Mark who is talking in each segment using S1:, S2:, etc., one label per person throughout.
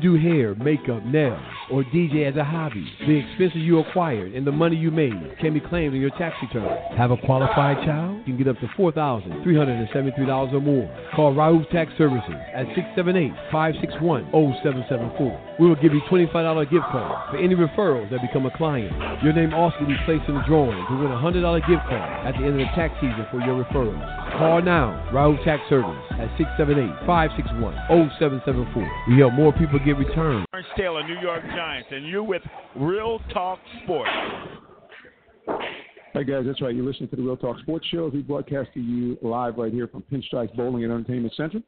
S1: Do hair, makeup, nails, or DJ as a hobby? The expenses you acquired and the money you made can be claimed in your tax return. Have a qualified child? You can get up to $4,373 or more. Call Raouf Tax Services at 678-561-0774. We will give you $25 gift card for any referrals that become a client. Your name also will be placed in the drawing to win a $100 gift card at the end of the tax season for your referrals. Call now, Raouf Tax Service at 678-561-0774. We help more people get returned.
S2: Lawrence Taylor, New York Giants, and you're with Real Talk Sports.
S3: Hey guys, that's right. You're listening to the Real Talk Sports Show. We broadcast to you live right here from Pinstripes Bowling and Entertainment Center.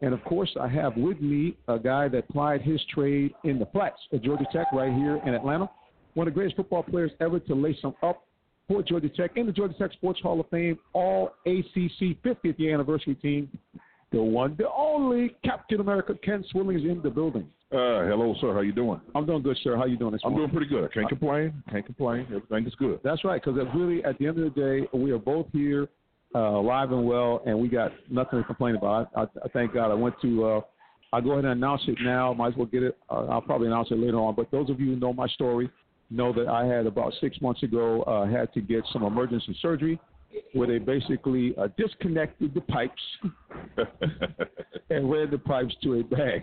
S3: And of course, I have with me a guy that plied his trade in the flats at Georgia Tech right here in Atlanta. One of the greatest football players ever to lace them up for Georgia Tech in the Georgia Tech Sports Hall of Fame All ACC 50th year anniversary team. The one, the only Captain America, Ken Swilling is in the building.
S4: Uh, hello, sir. How you doing?
S3: I'm doing good, sir. How you doing
S4: I'm doing pretty good. I can't complain. Can't complain. Everything is good.
S3: That's right, because really, at the end of the day, we are both here, uh, alive and well, and we got nothing to complain about. I, I, I thank God. I went to. Uh, I'll go ahead and announce it now. Might as well get it. Uh, I'll probably announce it later on. But those of you who know my story know that I had about six months ago uh, had to get some emergency surgery, where they basically uh, disconnected the pipes and ran the pipes to a bag.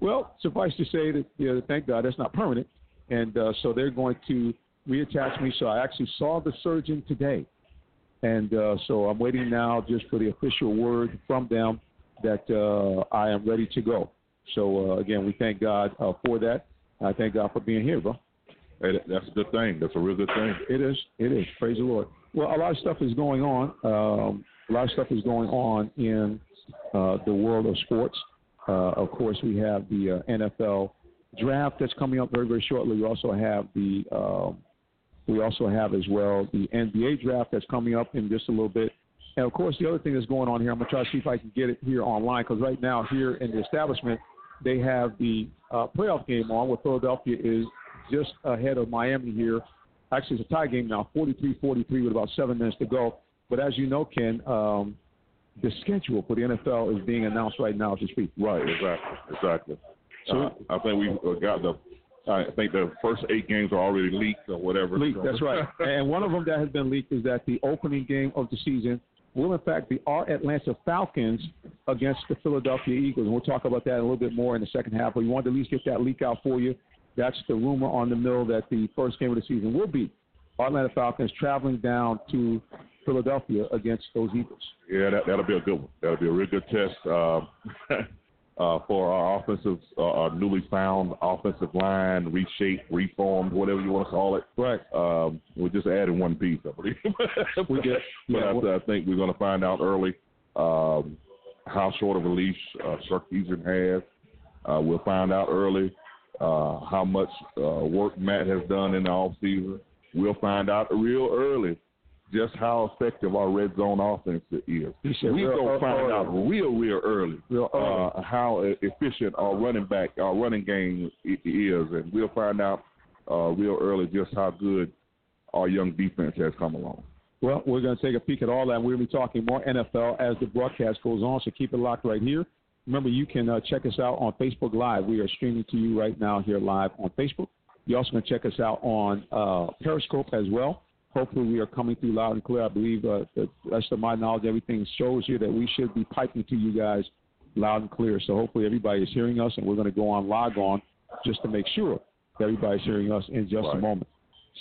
S3: Well, suffice to say that you know, thank God that's not permanent, and uh, so they're going to reattach me. So I actually saw the surgeon today, and uh, so I'm waiting now just for the official word from them that uh, I am ready to go. So uh, again, we thank God uh, for that. I thank God for being here, bro.
S4: Hey, that's a good thing. That's a real good thing.
S3: It is. It is. Praise the Lord. Well, a lot of stuff is going on. Um, a lot of stuff is going on in uh, the world of sports. Uh, of course, we have the uh, NFL draft that's coming up very, very shortly. We also have the um, we also have as well the NBA draft that's coming up in just a little bit. And of course, the other thing that's going on here, I'm gonna try to see if I can get it here online because right now here in the establishment they have the uh, playoff game on where Philadelphia is just ahead of Miami here. Actually, it's a tie game now, 43-43 with about seven minutes to go. But as you know, Ken, um, the schedule for the NFL is being announced right now as we speak.
S4: Right. Exactly. Exactly. So I think we uh, got the. I think the first eight games are already leaked or whatever.
S3: Leaked, that's right. and one of them that has been leaked is that the opening game of the season will, in fact, be our Atlanta Falcons against the Philadelphia Eagles. And we'll talk about that a little bit more in the second half. But we wanted to at least get that leak out for you. That's the rumor on the mill that the first game of the season will be Atlanta Falcons traveling down to Philadelphia against those Eagles.
S4: Yeah, that that'll be a good one. That'll be a real good test uh, uh, for our offensive, uh, our newly found offensive line, reshaped, reformed, whatever you want to call it.
S3: Right.
S4: Um, we just added one piece, I believe.
S3: We did.
S4: but I, I think we're going to find out early um, how short of a leash uh, Sarkisian has. Uh, we'll find out early uh, how much uh, work Matt has done in the off season. We'll find out real early just how effective our red zone offense is. We're going to find
S3: early.
S4: out real, real early
S3: Real early.
S4: uh, how efficient our running back, our running game is, and we'll find out uh, real early just how good our young defense has come along.
S3: Well, we're going to take a peek at all that. We'll be talking more NFL as the broadcast goes on, so keep it locked right here. Remember, you can uh, check us out on Facebook Live. We are streaming to you right now here live on Facebook. You also can check us out on uh, Periscope as well. Hopefully, we are coming through loud and clear. I believe, uh, that, that's to my knowledge, everything shows here that we should be piping to you guys loud and clear. So hopefully, everybody is hearing us, and we're going to go on log on just to make sure that everybody's hearing us in just a moment.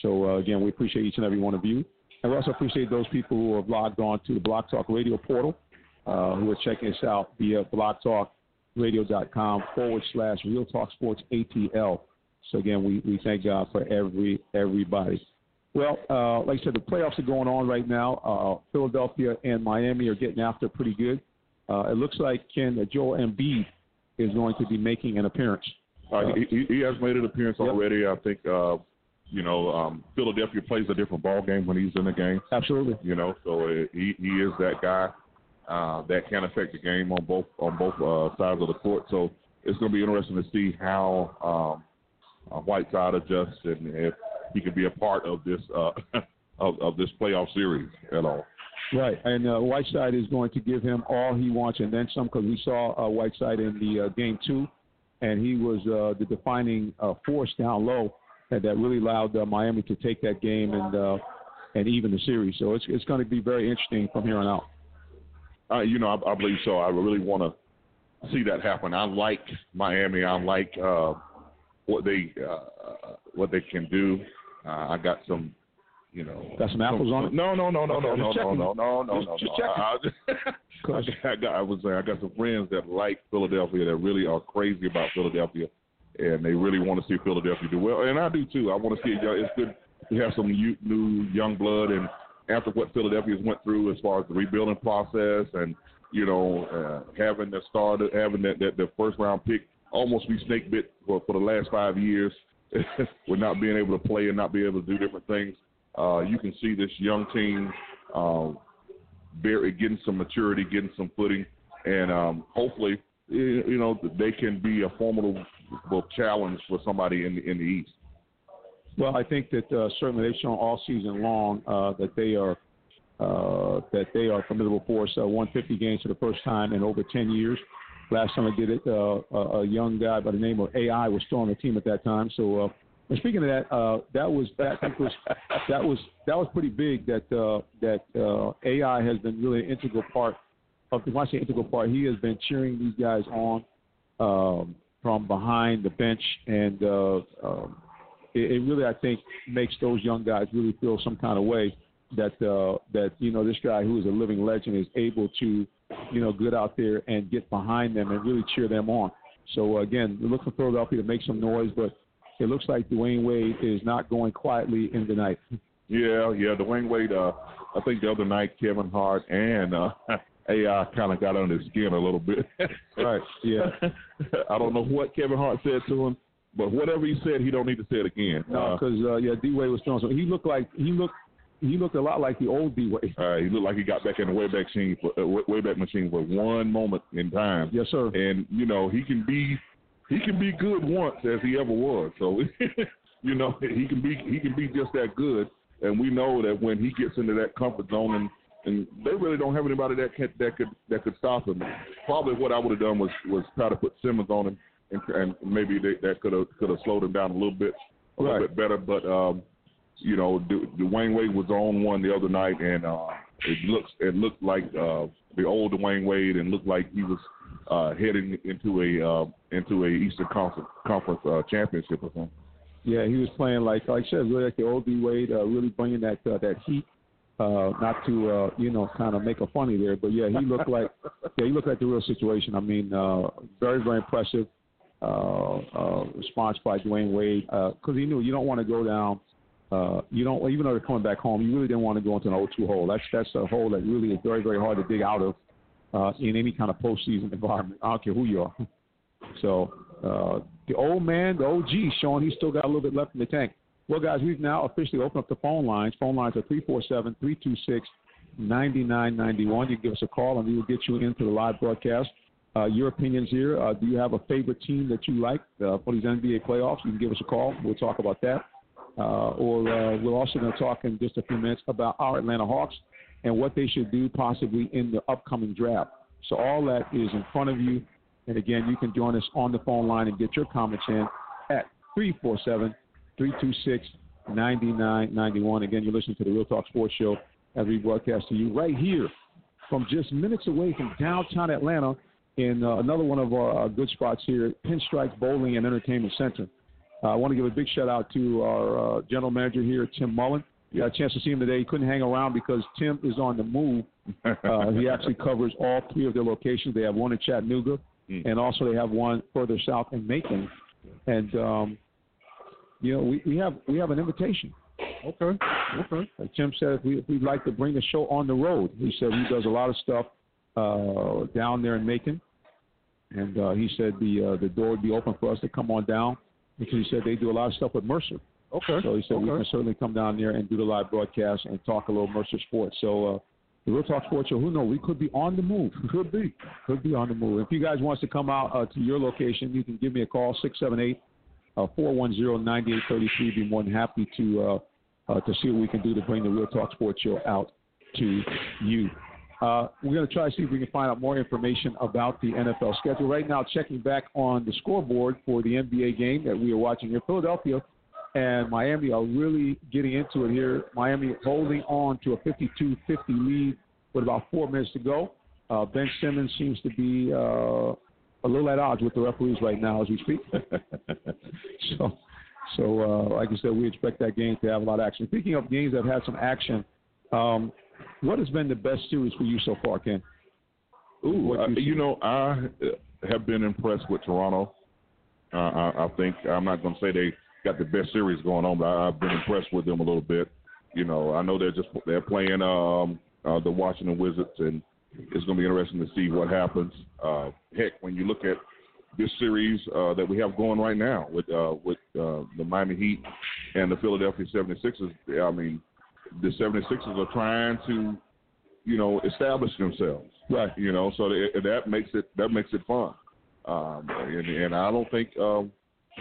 S3: So uh, again, we appreciate each and every one of you. And we also appreciate those people who have logged on to the Blog Talk Radio portal, uh, who are checking us out via blogtalkradio.com forward slash Real Talk Sports ATL. So again, we, we thank God for every everybody. Well, uh, like I said, the playoffs are going on right now. Uh, Philadelphia and Miami are getting after pretty good. Uh, it looks like Ken that Joel Embiid is going to be making an appearance.
S4: Uh, he, he- has made an appearance
S3: Yep.
S4: already. I think, uh, you know, um, Philadelphia plays a different ball game when he's in the game.
S3: Absolutely.
S4: You know, so uh, he he is that guy uh, that can affect the game on both on both uh, sides of the court. So it's going to be interesting to see how um, uh, Whiteside adjusts and if he can be a part of this uh, of, of this playoff series at all.
S3: Right, and uh, Whiteside is going to give him all he wants and then some because we saw uh, Whiteside in the uh, game two and he was uh, the defining uh, force down low, and that really allowed uh, Miami to take that game and uh, and even the series. So it's it's going to be very interesting from here on out.
S4: Uh, you know, I, I believe so. I really want to see that happen. I like Miami. I like uh, what they uh, what they can do. Uh, I got some, you know,
S3: got some apples
S4: some,
S3: on it.
S4: No, no, no, no,
S3: Okay,
S4: no, no, no, no, no, no,
S3: Just-
S4: no,
S3: just
S4: no. I, I, I got, I was saying, I got some friends that like Philadelphia that really are crazy about Philadelphia, and they really want to see Philadelphia do well, and I do too. I want to see it. It's good to have some new young blood, and after what Philadelphia's went through as far as the rebuilding process, and you know, uh, having the start, having that, that the first round pick almost be snake bit for, for the last five years, with not being able to play and not being able to do different things. Uh, you can see this young team um, bear, getting some maturity, getting some footing, and um, hopefully, you know, they can be a formidable challenge for somebody in the, in the East.
S3: Well, I think that uh, certainly they've shown all season long uh, that they are uh, that they are a formidable force. Uh, won 50 games for the first time in over 10 years. Last time I did it, uh, a, young guy by the name of AI was still on the team at that time. So, uh, and speaking of that, uh, that was that was that was that was pretty big. That uh, that uh, AI has been really an integral part of. When I say integral part, he has been cheering these guys on um, from behind the bench, and uh, um, it, it really I think makes those young guys really feel some kind of way that uh, that you know this guy who is a living legend is able to you know get out there and get behind them and really cheer them on. So again, we look for Philadelphia to make some noise, but it looks like Dwyane Wade is not going quietly in the night.
S4: Yeah, yeah. Dwyane Wade. Uh, I think the other night Kevin Hart and uh, AI kind of got under his skin a little bit.
S3: Right, yeah.
S4: I don't know what Kevin Hart said to him, but whatever he said, he don't need to say it again.
S3: No, because uh, yeah, D Wade was throwing. So he looked like he looked he looked a lot like the old D Wade.
S4: Uh, he looked like he got back in the Wayback Machine for uh, Way- Wayback Machine for one moment in time.
S3: Yes, sir.
S4: And you know he can be he can be good once as he ever was. So you know he can be he can be just that good. And we know that when he gets into that comfort zone and and they really don't have anybody that can, that could that could stop him. Probably what I would have done was was try to put Simmons on him and, and maybe they, that could have could have slowed him down a little bit a little bit better. But um, you know, Dwyane Wade was on one the other night, and uh, it looks it looked like uh, the old Dwyane Wade, and looked like he was uh, heading into a uh, into a Eastern Conference Conference uh, championship or something.
S3: Yeah, he was playing like like I said, really like the old D Wade, uh, really bringing that uh, that heat. Uh, not to uh, you know kind of make a funny there, but yeah, he looked like yeah he looked like the real situation. I mean, uh, very very impressive response by Dwyane Wade because he knew you don't want to go down. Uh, you don't even though they're coming back home, you really didn't want to go into an 0-2 hole. That's that's a hole that really is very very hard to dig out of uh, in any kind of postseason environment. I don't care who you are. So uh, the old man, the OG, showing he's still got a little bit left in the tank. Well, guys, we've now officially opened up the phone lines. Phone lines are 347-326-9991. You can give us a call, and we will get you into the live broadcast. Uh, your opinions here. Uh, do you have a favorite team that you like uh, for these NBA playoffs? You can give us a call. We'll talk about that. Uh, or uh, we're also going to talk in just a few minutes about our Atlanta Hawks and what they should do possibly in the upcoming draft. So all that is in front of you. And again, you can join us on the phone line and get your comments in at 347 326 9991. Again, you're listening to the Real Talk Sports Show as we broadcast to you right here from just minutes away from downtown Atlanta in uh, another one of our uh, good spots here, Pinstripes Bowling and Entertainment Center. Uh, I want to give a big shout out to our uh, general manager here, Tim Mullen. You got a chance to see him today. He couldn't hang around because Tim is on the move. Uh, he actually covers all three of their locations. They have one in Chattanooga,
S4: Mm.
S3: and also they have one further south in Macon. And um, you know, we, we have we have an invitation.
S4: Okay. Okay.
S3: Uh, Tim said if, we, if we'd like to bring the show on the road. He said he does a lot of stuff uh, down there in Macon, and uh, he said the uh, the door would be open for us to come on down because he said they do a lot of stuff with Mercer.
S4: Okay.
S3: So he said we can certainly come down there and do the live broadcast and talk a little Mercer sports. So uh, the Real Talk Sports Show, who knows? We could be on the move. Could be. Could be on the move. If you guys want to come out uh, to your location, you can give me a call, 678 uh, 410 9833. Be more than happy to uh, uh, to see what we can do to bring the Real Talk Sports Show out to you. Uh, we're going to try to see if we can find out more information about the NFL schedule. Right now, checking back on the scoreboard for the NBA game that we are watching here. Philadelphia and Miami are really getting into it here. Miami holding on to a 52-50 lead with about four minutes to go. Uh, ben Simmons seems to be uh, a little at odds with the referees right now as we speak. so, so uh, like I said, we expect that game to have a lot of action. Speaking of games that have had some action, um, what has been the best series for you so far, Ken?
S4: Ooh, uh, you know, I have been impressed with Toronto. Uh, I, I think I'm not going to say they got the best series going on, but I, I've been impressed with them a little bit. You know, I know they're just they're playing um, uh, the Washington Wizards, and it's going to be interesting to see what happens. Uh, heck, when you look at this series uh, that we have going right now with uh, with uh, the Miami Heat and the Philadelphia 76ers, I mean, the 76ers are trying to, you know, establish themselves.
S3: Right.
S4: You know, so that, that makes it that makes it fun. Um, and, and I don't think, um,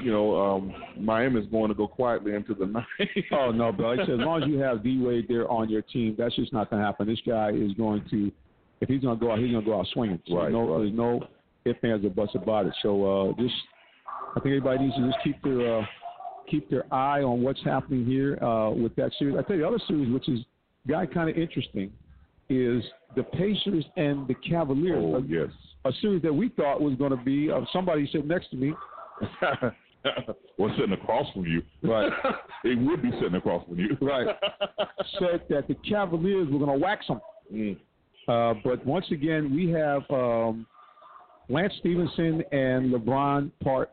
S4: you know, um, Miami is going to go quietly into the night.
S3: oh no, like I said, as long as you have D Wade there on your team, that's just not going to happen. This guy is going to, if he's going to go out, he's going to go out swinging. So
S4: right,
S3: no,
S4: right.
S3: There's no ifs, ands, or buts about it. So uh, just, I think everybody needs to just keep their uh, keep their eye on what's happening here uh, with that series. I tell you, the other series, which is guy kind of interesting, is the Pacers and the Cavaliers.
S4: Oh
S3: a,
S4: yes.
S3: a series that we thought was going to be uh, somebody sitting next to me.
S4: well, sitting across from you.
S3: Right.
S4: it would be sitting across from you.
S3: Right. Said that the Cavaliers were going to wax them.
S4: Mm.
S3: Uh, but once again, we have um, Lance Stephenson and LeBron part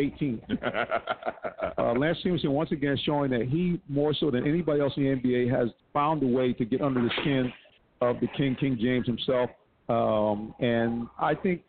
S3: 18. uh, Lance Stephenson once again showing that he more so than anybody else in the NBA has found a way to get under the skin of the King, King James himself. Um, and I think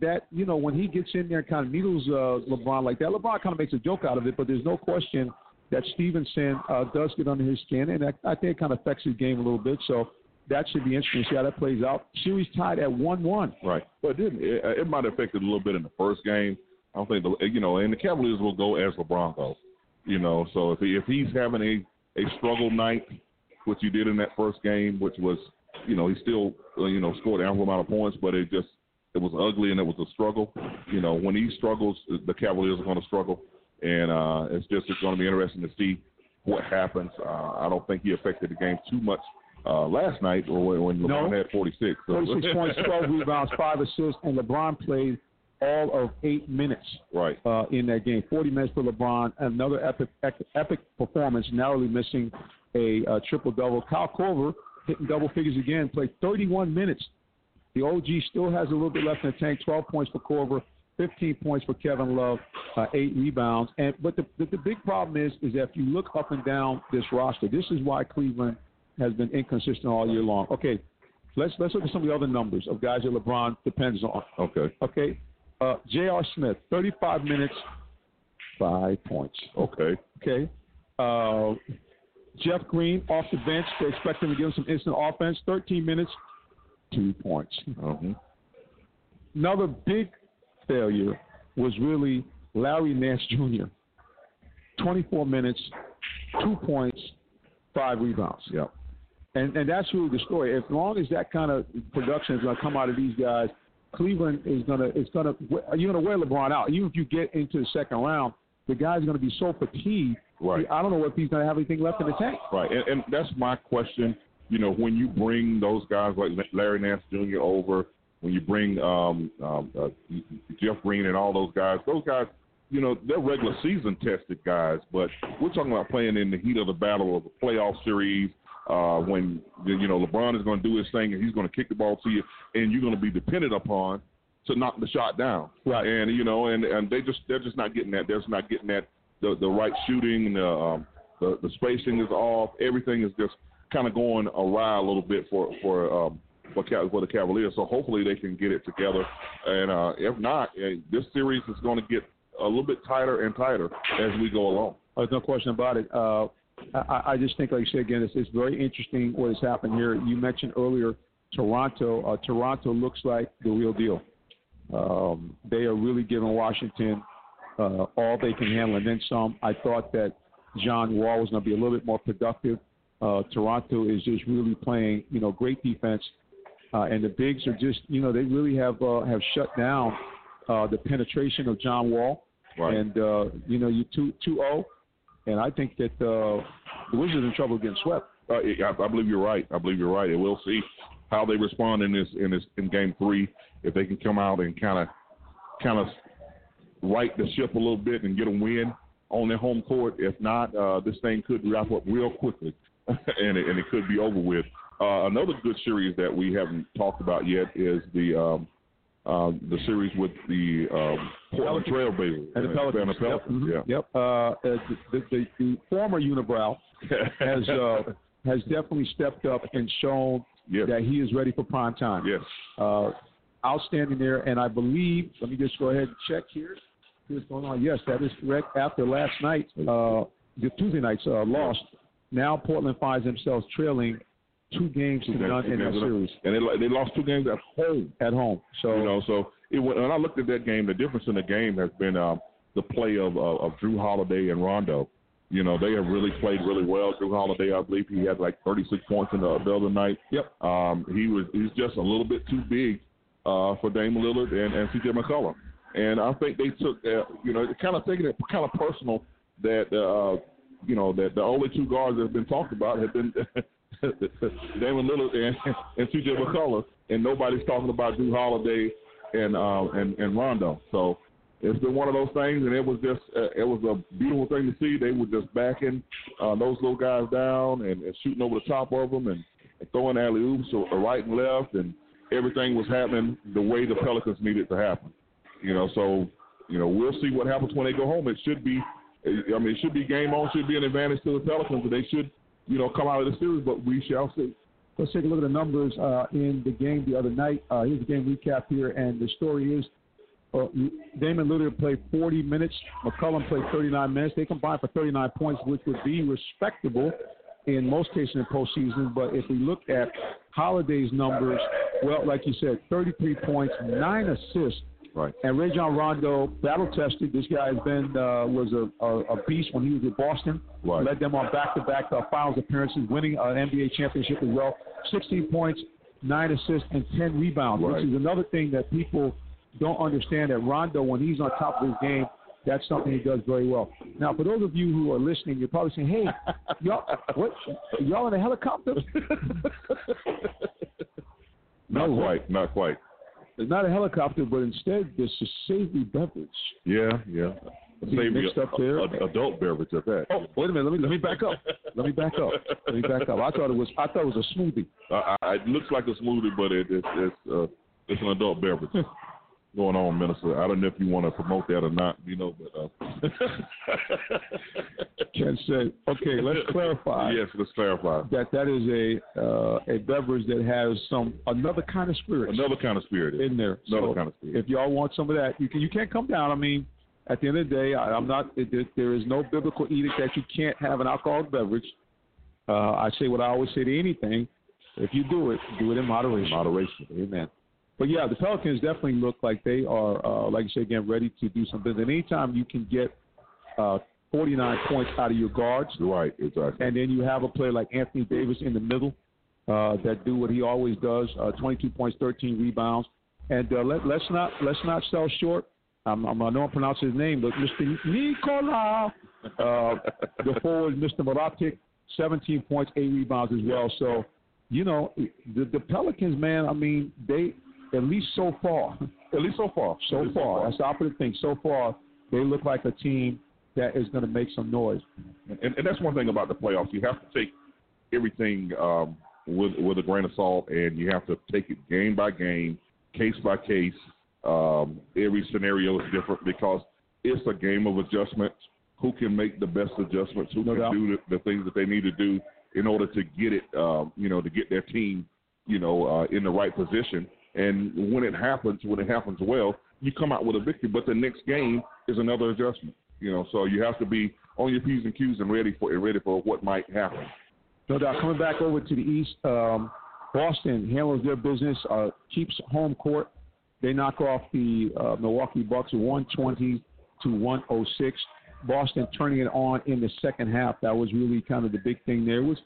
S3: that you know when he gets in there and kind of needles uh, LeBron like that, LeBron kind of makes a joke out of it. But there's no question that Stephenson uh, does get under his skin, and I, I think it kind of affects his game a little bit. So that should be interesting to see how that plays out. Series tied at one-one.
S4: Right, but it didn't it, it might have affected a little bit in the first game. I don't think the, you know, and the Cavaliers will go as LeBron goes. You know, so if he, if he's having a a struggle night, which he did in that first game, which was, you know, he still uh, you know scored an ample amount of points, but it just it was ugly and it was a struggle. You know, when he struggles, the Cavaliers are going to struggle, and uh, it's just it's going to be interesting to see what happens. Uh, I don't think he affected the game too much uh, last night, or when, when LeBron
S3: No.
S4: had 46. So.
S3: 46 points, 12 rebounds, five assists, and LeBron played all of eight minutes
S4: right.
S3: uh, in that game. 40 minutes for LeBron. Another epic, epic, epic performance, narrowly missing a uh, triple double. Kyle Korver hitting double figures again, played 31 minutes. The OG still has a little bit left in the tank. 12 points for Korver, 15 points for Kevin Love, uh, eight rebounds. And but the, the the big problem is is that if you look up and down this roster, this is why Cleveland has been inconsistent all year long. Okay, let's let's look at some of the other numbers of guys that LeBron depends on.
S4: Okay.
S3: Okay, uh, J.R. Smith, 35 minutes, five points.
S4: Okay.
S3: Okay. Uh, Jeff Green off the bench. They expect him to give him some instant offense. 13 minutes, two points.
S4: Uh-huh.
S3: Another big failure was really Larry Nance Jr. 24 minutes, two points, five rebounds.
S4: Yeah.
S3: And and that's really the story. As long as that kind of production is going to come out of these guys, Cleveland is going to is going to you're going to wear LeBron out. Even if you get into the second round, the guy's going to be so fatigued.
S4: Right.
S3: I don't know if he's going to have anything left in the tank.
S4: Right, and, and that's my question. You know, when you bring those guys like Larry Nance Jr. over, when you bring um, um, uh, Jeff Green and all those guys, those guys, you know, they're regular season tested guys, but we're talking about playing in the heat of the battle of a playoff series. Uh, when you know LeBron is going to do his thing and he's going to kick the ball to you, and you're going to be dependent upon to knock the shot down.
S3: Right.
S4: And you know, and and they just they're just not getting that. They're just not getting that the the right shooting. The um, the the spacing is off. Everything is just kind of going awry a little bit for for um, for, for the Cavaliers. So hopefully they can get it together. And uh, if not, eh, this series is going to get a little bit tighter and tighter as we go along.
S3: There's no question about it. Uh, I, I just think, like you said again, it's, it's very interesting what has happened here. You mentioned earlier Toronto. Uh, Toronto looks like the real deal. Um, they are really giving Washington uh, all they can handle and then some. I thought that John Wall was going to be a little bit more productive Uh, Toronto is just really playing, you know, great defense, uh, and the bigs are just, you know, they really have uh, have shut down uh, the penetration of John Wall,
S4: Right.
S3: and uh, you know, you two two zero, and I think that uh, the Wizards in trouble getting swept.
S4: Uh, I, I believe you're right. I believe you're right, and we'll see how they respond in this in this in game three. If they can come out and kind of kind of right the ship a little bit and get a win on their home court. If not, uh, this thing could wrap up real quickly, and it, and it could be over with. Uh, another good series that we haven't talked about yet is the um, uh, the series with the um, Portland Trailblazers
S3: And the Pelicans.
S4: And the Pelicans,
S3: Yep.
S4: yeah.
S3: Yep. Uh, the, the, the, former unibrow has uh, has definitely stepped up and shown
S4: Yes.
S3: that he is ready for prime time.
S4: yes.
S3: Uh, outstanding there, and I believe. Let me just go ahead and check here. See what's going on? Yes, that is correct. After last night, uh, the Tuesday night's uh, lost, now Portland finds themselves trailing two games to none in that series
S4: and they they lost two games at home.
S3: at home. So
S4: You know, so it went, when I looked at that game, the difference in the game has been um, the play of, of of Jrue Holiday and Rondo. You know, they have really played really well. Jrue Holiday, I believe he had like 36 points in the, the other night.
S3: Yep.
S4: Um, he was he's just a little bit too big uh, for Dame Lillard and, and C.J. McCollum. And I think they took, uh, you know, kind of taking it kind of personal that, uh, you know, that the only two guards that have been talked about have been Damian Lillard and, and C.J. McCollum, and nobody's talking about Jrue Holiday and uh, and and Rondo. So it's been one of those things, and it was just uh, it was a beautiful thing to see. They were just backing uh, those little guys down and, and shooting over the top of them and, and throwing alley oops right and left, and everything was happening the way the Pelicans needed to happen. You know, so you know we'll see what happens when they go home. It should be, I mean, it should be game on. Should be an advantage to the Pelicans, and they should, you know, come out of the series. But we shall see.
S3: Let's take a look at the numbers uh, in the game the other night. Uh, here's the game recap here, and the story is uh, Damian Lillard played 40 minutes. McCollum played 39 minutes. They combined for 39 points, which would be respectable in most cases in postseason. But if we look at Holiday's numbers, well, like you said, 33 points, nine assists.
S4: Right.
S3: And Rajon Rondo, battle tested. This guy has been uh, was a, a, a beast when he was at Boston.
S4: Right.
S3: Led them on back-to-back uh, finals appearances, winning an NBA championship as well. 16 points, nine assists, and 10 rebounds,
S4: Right.
S3: which is another thing that people don't understand. That Rondo, when he's on top of his game, that's something he does very well. Now, for those of you who are listening, you're probably saying, "Hey, y'all, what? Y'all in a helicopter?"
S4: Not
S3: No.
S4: quite. Not quite.
S3: It's not a helicopter, but instead, this is a savory beverage.
S4: Yeah. Yeah.
S3: Being mixed up there.
S4: adult beverage at that.
S3: Oh, wait a minute. Let me let me back up. Let me back up. Let me back up. I thought it was I thought it was a smoothie.
S4: Uh, it looks like a smoothie, but it, it, it's uh, it's an adult beverage going on, Minister. I don't know if you want to promote that or not, you know, but uh,
S3: Ken said, "Okay, let's clarify
S4: yes, let's clarify.
S3: that that is a uh, a beverage that has some another kind of spirit
S4: Another kind of spirit.
S3: in there.
S4: Another
S3: So
S4: kind of spirit.
S3: if y'all want some of that, you can you can't come down. I mean, at the end of the day, I, I'm not. It, there- there is no biblical edict that you can't have an alcoholic beverage. Uh, I say what I always say to anything: if you do it, do it in moderation.
S4: Moderation.
S3: Amen. But yeah, the Pelicans definitely look like they are, uh, like you say again, ready to do something. And anytime you can get uh, 49 points out of your guards,
S4: Right, exactly.
S3: and then you have a player like Anthony Davis in the middle uh, that do what he always does: uh, 22 points, 13 rebounds. And uh, let, let's not let's not sell short. Um, I'm, I know I'm pronouncing his name, but Mr. Nikola, uh, the forward, Mr. Mirotic, 17 points, eight rebounds as well. So, you know, the, the Pelicans, man. I mean, they at least so far,
S4: At least so far.
S3: so
S4: At least
S3: far. That's the opposite thing. So far, they look like a team that is going to make some noise.
S4: And, and that's one thing about the playoffs. You have to take everything um, with with a grain of salt, and you have to take it game by game, case by case. Um, every scenario is different because it's a game of adjustments. Who can make the best adjustments? Who
S3: No
S4: can
S3: doubt.
S4: do the, the things that they need to do in order to get it, um, you know, to get their team, you know, uh, in the right position. And when it happens, when it happens well, you come out with a victory. But the next game is another adjustment. You know, so you have to be on your p's and q's and ready for ready for what might happen.
S3: No doubt. Coming back over to the East, um, Boston handles their business, uh, keeps home court. They knock off the uh, Milwaukee Bucks 120 to 106. Boston turning it on in the second half. That was really kind of the big thing there. It was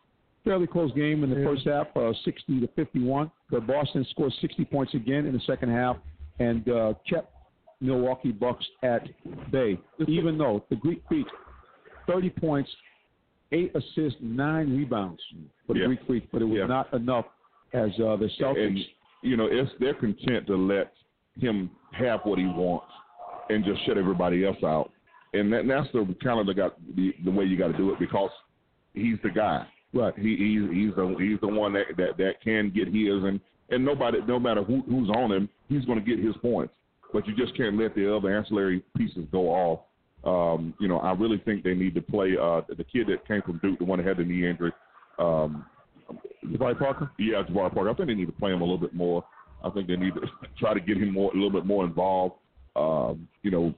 S3: fairly close game in the
S1: Yeah.
S3: first half, uh, 60 to 51. But Boston scored 60 points again in the second half and uh, kept Milwaukee Bucks at bay. Even though the Greek Freak, 30 points, eight assists, nine rebounds for the
S4: Yeah.
S3: Greek Freak, but it was
S4: Yeah.
S3: not enough as uh, the Celtics.
S4: and you know, it's they're content to let him have what he wants and just shut everybody else out. And, that, and that's the kind of the, got, the the way you got to do it because he's the guy.
S3: Right.
S4: He he's he's the he's the one that that, that can get his and and nobody no matter who, who's on him, he's going to get his points. But you just can't let the other ancillary pieces go off. Um, you know, I really think they need to play uh, the kid that came from Duke, the one that had the knee injury. Um,
S3: Jabari Parker?
S4: yeah, Jabari Parker. I think they need to play him a little bit more. I think they need to try to get him more, a little bit more involved. Um, you know,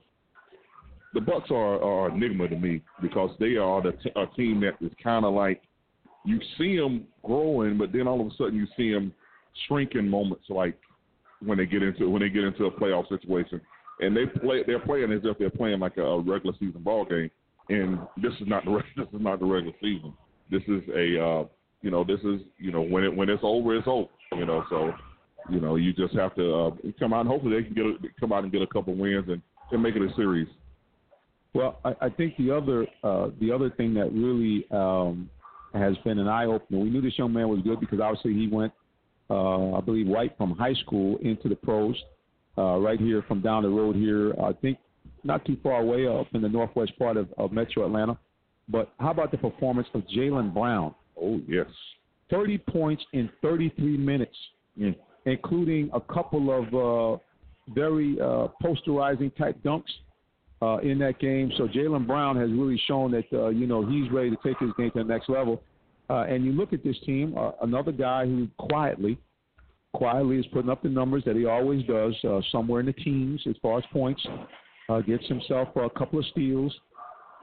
S4: the Bucks are, are an enigma to me because they are the t- a team that is kind of like you see them growing, but then all of a sudden you see them shrink in moments like when they get into when they get into a playoff situation, and they play they're playing as if they're playing like a, a regular season ball game, and this is not the this is not the regular season. This is a uh, you know this is you know when it when it's over it's over you know so you know you just have to uh, come out and hopefully they can get a, come out and get a couple wins and, and make it a series.
S3: Well, I, I think the other uh, the other thing that really um, has been an eye opener. We knew this young man was good because obviously he went, uh, I believe, right from high school into the pros, uh, right here from down the road here. I think not too far away up in the northwest part of, of Metro Atlanta. But how about the performance of Jaylen Brown?
S4: Oh yes,
S3: 30 points in 33 minutes,
S4: Mm.
S3: including a couple of uh, very uh, posterizing type dunks uh, in that game. So Jaylen Brown has really shown that uh, you know he's ready to take his game to the next level. Uh, and you look at this team, uh, another guy who quietly, quietly is putting up the numbers that he always does, uh, somewhere in the teens as far as points. Uh, gets himself a couple of steals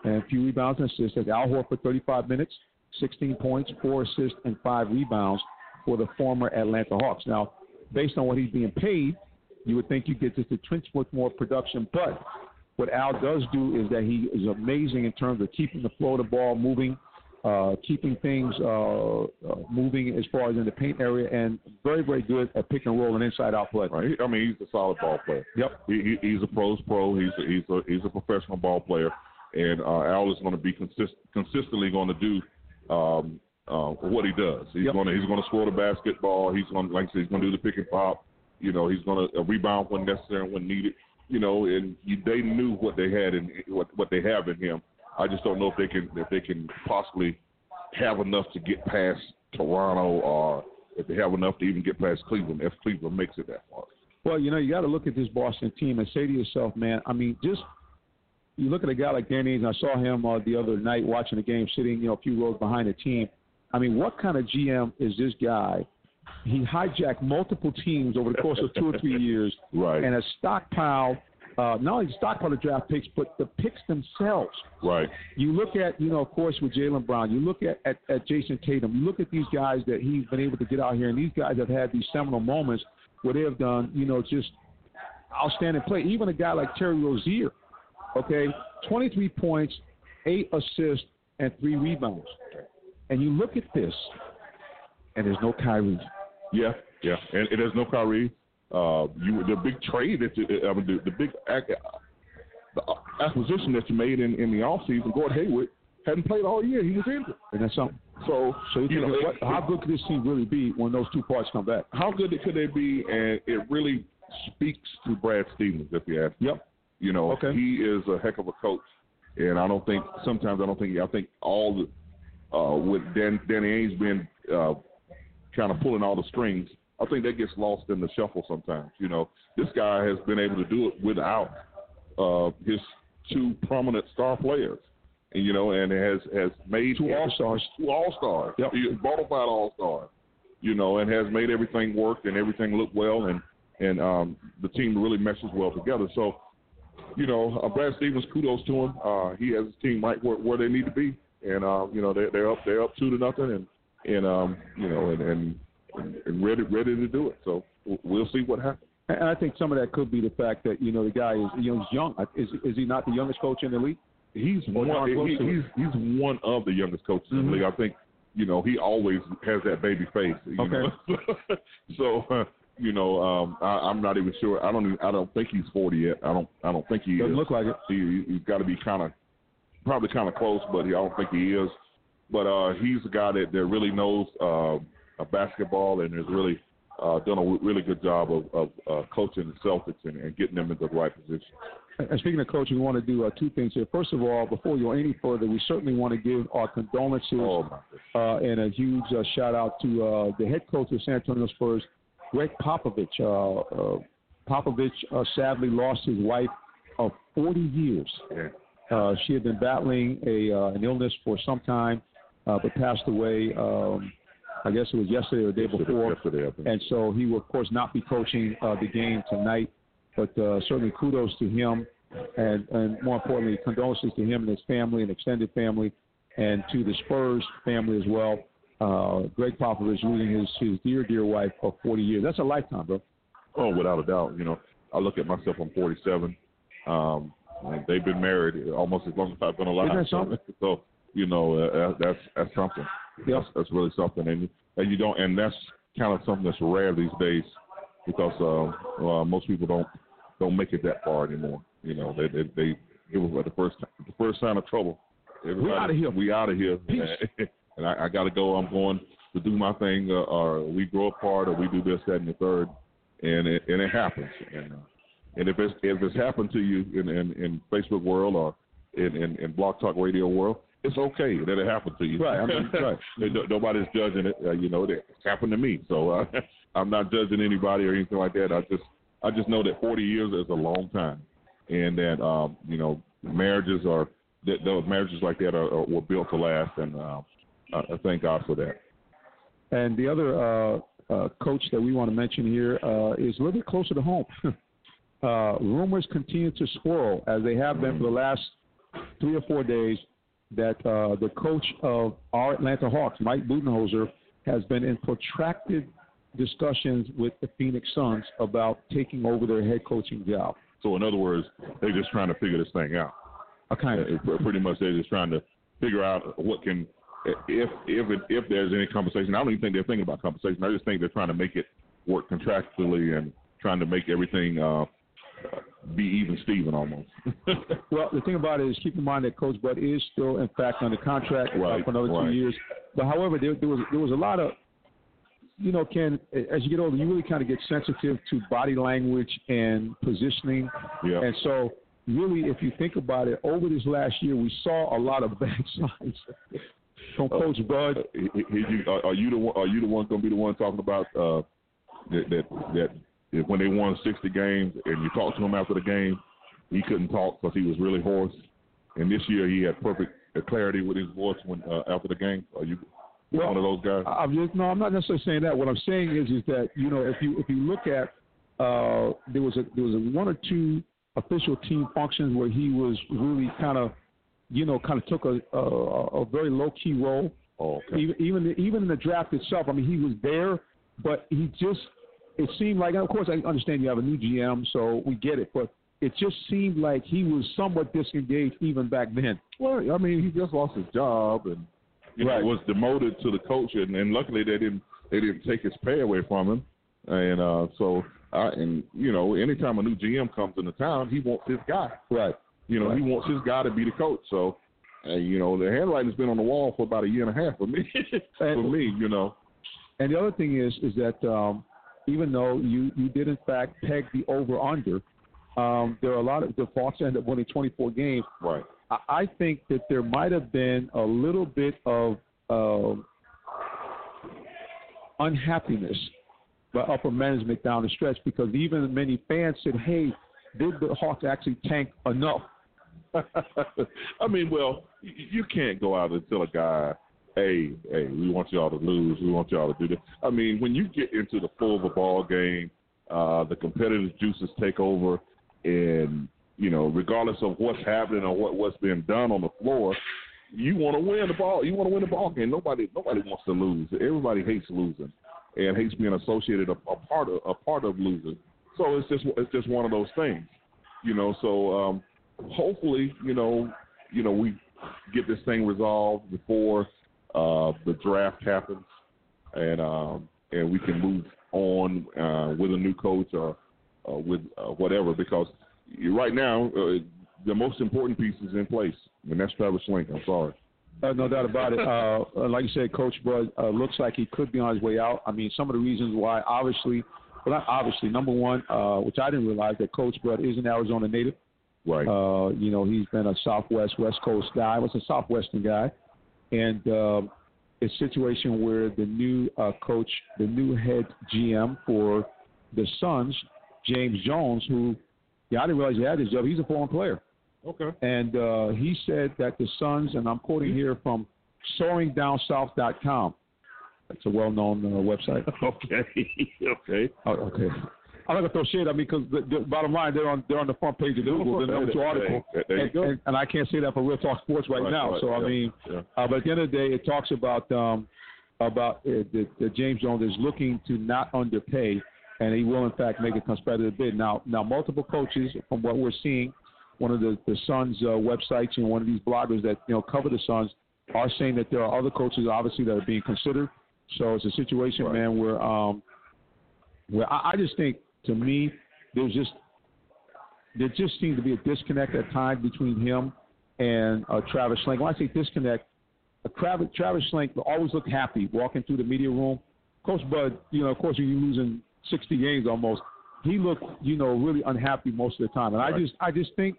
S3: and a few rebounds and assists. As Al Horford, 35 minutes, 16 points, four assists, and five rebounds for the former Atlanta Hawks. Now, based on what he's being paid, you would think you get just a twinge with more production. But what Al does do is that he is amazing in terms of keeping the flow of the ball moving, uh, keeping things uh, uh, moving as far as in the paint area, and very, very good at pick and roll and inside out play.
S4: right. I mean he's a solid ball player.
S3: Yep.
S4: He, he, he's a pros pro. He's a, he's a he's a professional ball player, and uh, Al is going to be consist, consistently going to do um, uh, what he does. He's
S3: Yep.
S4: going to he's going to score the basketball. He's going to like I said, he's going to do the pick and pop. You know, he's going to uh, rebound when necessary and when needed. You know, and you, they knew what they had and what what they have in him. I just don't know if they can if they can possibly have enough to get past Toronto or if they have enough to even get past Cleveland if Cleveland makes it that far.
S3: Well, you know, you got to look at this Boston team and say to yourself, man, I mean, just you look at a guy like Danny and I saw him uh, the other night watching the game, sitting, you know, a few rows behind the team. I mean, what kind of GM is this guy? He hijacked multiple teams over the course of two or three years
S4: Right.
S3: and has stockpiled uh, not only stockpiled the draft picks, but the picks themselves.
S4: Right.
S3: You look at, you know, of course, with Jaylen Brown, you look at, at, at Jayson Tatum, you look at these guys that he's been able to get out here, and these guys have had these seminal moments where they have done, you know, just outstanding play. Even a guy like Terry Rozier, okay, 23 points, eight assists, and three rebounds. And you look at this, and there's no Kyrie.
S4: Yeah, yeah, and it has no Kyrie. Uh, you the big trade that you, I mean, the, the big ac- the acquisition that you made in in the offseason, Gordon Hayward hadn't played all year. He was injured.
S3: And that's something.
S4: So,
S3: So you,
S4: you
S3: think
S4: know,
S3: what,
S4: it-
S3: how good could this team really be when those two parts come back?
S4: how good could they be? And it really speaks to Brad Stevens, if you ask. me.
S3: Yep.
S4: You know,
S3: Okay.
S4: he is a heck of a coach, and I don't think sometimes I don't think I think all the uh, with Dan, Danny Ainge being uh, kind of pulling all the strings, I think that gets lost in the shuffle sometimes. You know, this guy has been able to do it without uh, his two prominent star players, and you know, and has has made
S3: Two all-stars.
S4: two all stars,
S3: Yep.
S4: bona fide all stars, you know, and has made everything work and everything look well, and and um, the team really meshes well together. So, you know, uh, Brad Stevens, kudos to him. Uh, he has his team right where, where they need to be, and uh, you know they're they're up they're up two to nothing, and and um, you know and, and and ready ready to do it. So we'll see what happens.
S3: And I think some of that could be the fact that you know the guy is you know he's young. Is is he not the youngest coach in the league?
S4: He's one. He, he's he's one of the youngest coaches in
S3: Mhm.
S4: the league. I think you know, he always has that baby face. You
S3: Okay.
S4: Know? so, uh, you know, um, I, I'm not even sure. I don't. Even, I don't think he's 40 yet. I don't. I don't think he
S3: Doesn't
S4: is.
S3: look like it.
S4: He, he's got to be kind of, probably kind of close, but I don't think he is. But uh, he's a guy that, that really knows uh, basketball and has really uh, done a really good job of, of uh, coaching the Celtics and, and getting them into the right position.
S3: And speaking of coaching, we want to do uh, two things here. First of all, before you go any further, we certainly want to give our condolences
S4: Oh
S3: uh, and a huge uh, shout out to uh, the head coach of San Antonio Spurs, Gregg Popovich. Uh, uh, Popovich uh, sadly lost his wife of 40 years.
S4: Yeah.
S3: Uh, she had been battling a uh, an illness for some time, uh, but passed away. Um, I guess it was yesterday or the day
S4: Yesterday-
S3: before.
S4: yesterday.
S3: And so he will, of course, not be coaching uh, the game tonight. But uh, certainly kudos to him, and, and more importantly, condolences to him and his family and extended family, and to the Spurs family as well. Uh, Gregg Popovich losing his, his dear, dear wife of 40 years. That's a lifetime, bro.
S4: Oh, without a doubt. You know, I look at myself. I'm 47. Um, and they've been married almost as long as I've been alive.
S3: Isn't that something?
S4: So, you know, uh, that's that's something.
S3: Yeah.
S4: That's, that's really something, and and you don't, and that's kind of something that's rare these days because uh, uh, most people don't don't make it that far anymore. You know, they they, they give us the first the first sign of trouble. Everybody,
S3: of here.
S4: We out of here.
S3: Peace.
S4: and I, I got to go. I'm going to do my thing, uh, or we grow apart, or we do this, that, and the third, and it, and it happens. And uh, and if it's if it's happened to you in in, in Facebook world or in, in in Blog Talk Radio world, it's okay that it happened to you.
S3: Right, I mean, right.
S4: Nobody's judging it. Uh, you know, it happened to me, so uh, I'm not judging anybody or anything like that. I just I just know that 40 years is a long time, and that um, you know marriages are that those marriages like that are, are were built to last, and uh, I, thank God for that.
S3: And the other uh, uh, coach that we want to mention here uh, is a little bit closer to home. uh, rumors continue to swirl as they have been for the last three or four days that uh, the coach of our Atlanta Hawks, Mike Budenholzer, has been in protracted discussions with the Phoenix Suns about taking over their head coaching job.
S4: So in other words, they're just trying to figure this thing out.
S3: A kind of.
S4: Pretty much, they're just trying to figure out what can, if if it, if there's any conversation. I don't even think they're thinking about conversation. I just think they're trying to make it work contractually and trying to make everything uh, be even Steven almost.
S3: Well, the thing about it is, keep in mind that Coach Bud is still, in fact, under contract uh, for another two years. But however, there, there was there was a lot of, you know, Ken, as you get older, you really kind of get sensitive to body language and positioning.
S4: Yeah.
S3: And so, really, if you think about it, over this last year, we saw a lot of bad signs from Coach Bud.
S4: Uh, he- he- are are you the one? Are you the one going to be the one talking about uh, that that that when they won sixty games and you talked to him after the game, he couldn't talk because he was really hoarse. And this year he had perfect uh, clarity with his voice when uh, after the game. Are you
S3: Well,
S4: one of those guys?
S3: I'm just no, I'm not necessarily saying that. What I'm saying is, is that you know, if you if you look at uh, there was a there was a one or two official team functions where he was really kind of, you know, kind of took a a, a very low key role.
S4: oh, okay.
S3: Even even even in the draft itself, I mean, he was there, but he just it seemed like, and of course, I understand you have a new GM, so we get it, but it just seemed like he was somewhat disengaged even back then.
S4: Well, I mean, he just lost his job and you
S3: Right.
S4: know was demoted to the coach, and, and luckily they didn't they didn't take his pay away from him. And uh, so, I, and you know, anytime a new GM comes into town, he wants his guy.
S3: Right.
S4: You know, he wants his guy to be the coach. So, uh, you know, the handwriting's been on the wall for about a year and a half for me. for me, you know.
S3: And the other thing is, is that um, even though you, you did in fact peg the over under, um, there are a lot of the Hawks ended up winning 24 games.
S4: Right.
S3: I, I think that there might have been a little bit of um unhappiness by upper management down the stretch because even many fans said, "Hey, did the Hawks actually tank enough?"
S4: I mean, well, you can't go out and tell a guy, "Hey, hey, we want y'all to lose. We want y'all to do this." I mean, when you get into the full of a ball game, uh, the competitive juices take over, and you know, regardless of what's happening or what what's being done on the floor, you want to win the ball. You want to win the ball game. Nobody nobody wants to lose. Everybody hates losing and hates being associated a, a part of a part of losing. So it's just it's just one of those things, you know. So um, hopefully, you know, you know, we get this thing resolved before uh, the draft happens, and um, and we can move on uh, with a new coach or uh, with uh, whatever. Because right now, uh, the most important piece is in place, and that's Travis Schlenk. I'm sorry.
S3: Uh, no doubt about it. Uh, like you said, Coach Bud uh, looks like he could be on his way out. I mean, some of the reasons why, obviously, well, not obviously, number one, uh, which I didn't realize that Coach Bud is an Arizona native.
S4: Right.
S3: Uh, you know, he's been a Southwest, West Coast guy. Was a Southwestern guy, and uh, a situation where the new uh, coach, the new head GM for the Suns, James Jones, who, yeah, I didn't realize he had this job. He's a foreign player.
S4: Okay.
S3: And uh, he said that the Suns, and I'm quoting here from soaringdownsouth.com. That's a well-known uh, website.
S4: Okay. okay.
S3: Oh, okay. I'm not gonna throw shade at me because the, the bottom line they're on they're on the front page of the Google, the number two article,
S4: There- there you
S3: and, and, and I can't say that for Real Talk Sports right,
S4: Right,
S3: now.
S4: right,
S3: so I mean,
S4: yeah.
S3: uh, but at the end of the day, it talks about um, about uh, that that James Jones is looking to not underpay, and he will in fact make a competitive bid. Now, now multiple coaches, from what we're seeing, one of the the Suns uh, websites and one of these bloggers that you know cover the Suns are saying that there are other coaches obviously that are being considered. So it's a situation,
S4: Right.
S3: man, where um, where I, I just think to me there's just there just seems to be a disconnect at times between him and uh, Travis Schlenk. When I say disconnect, uh, Travis, Travis Schlenk always looked happy walking through the media room. Coach Bud, you know, of course, when you're losing 60 games almost, he looked, you know, really unhappy most of the time. And I just, I just think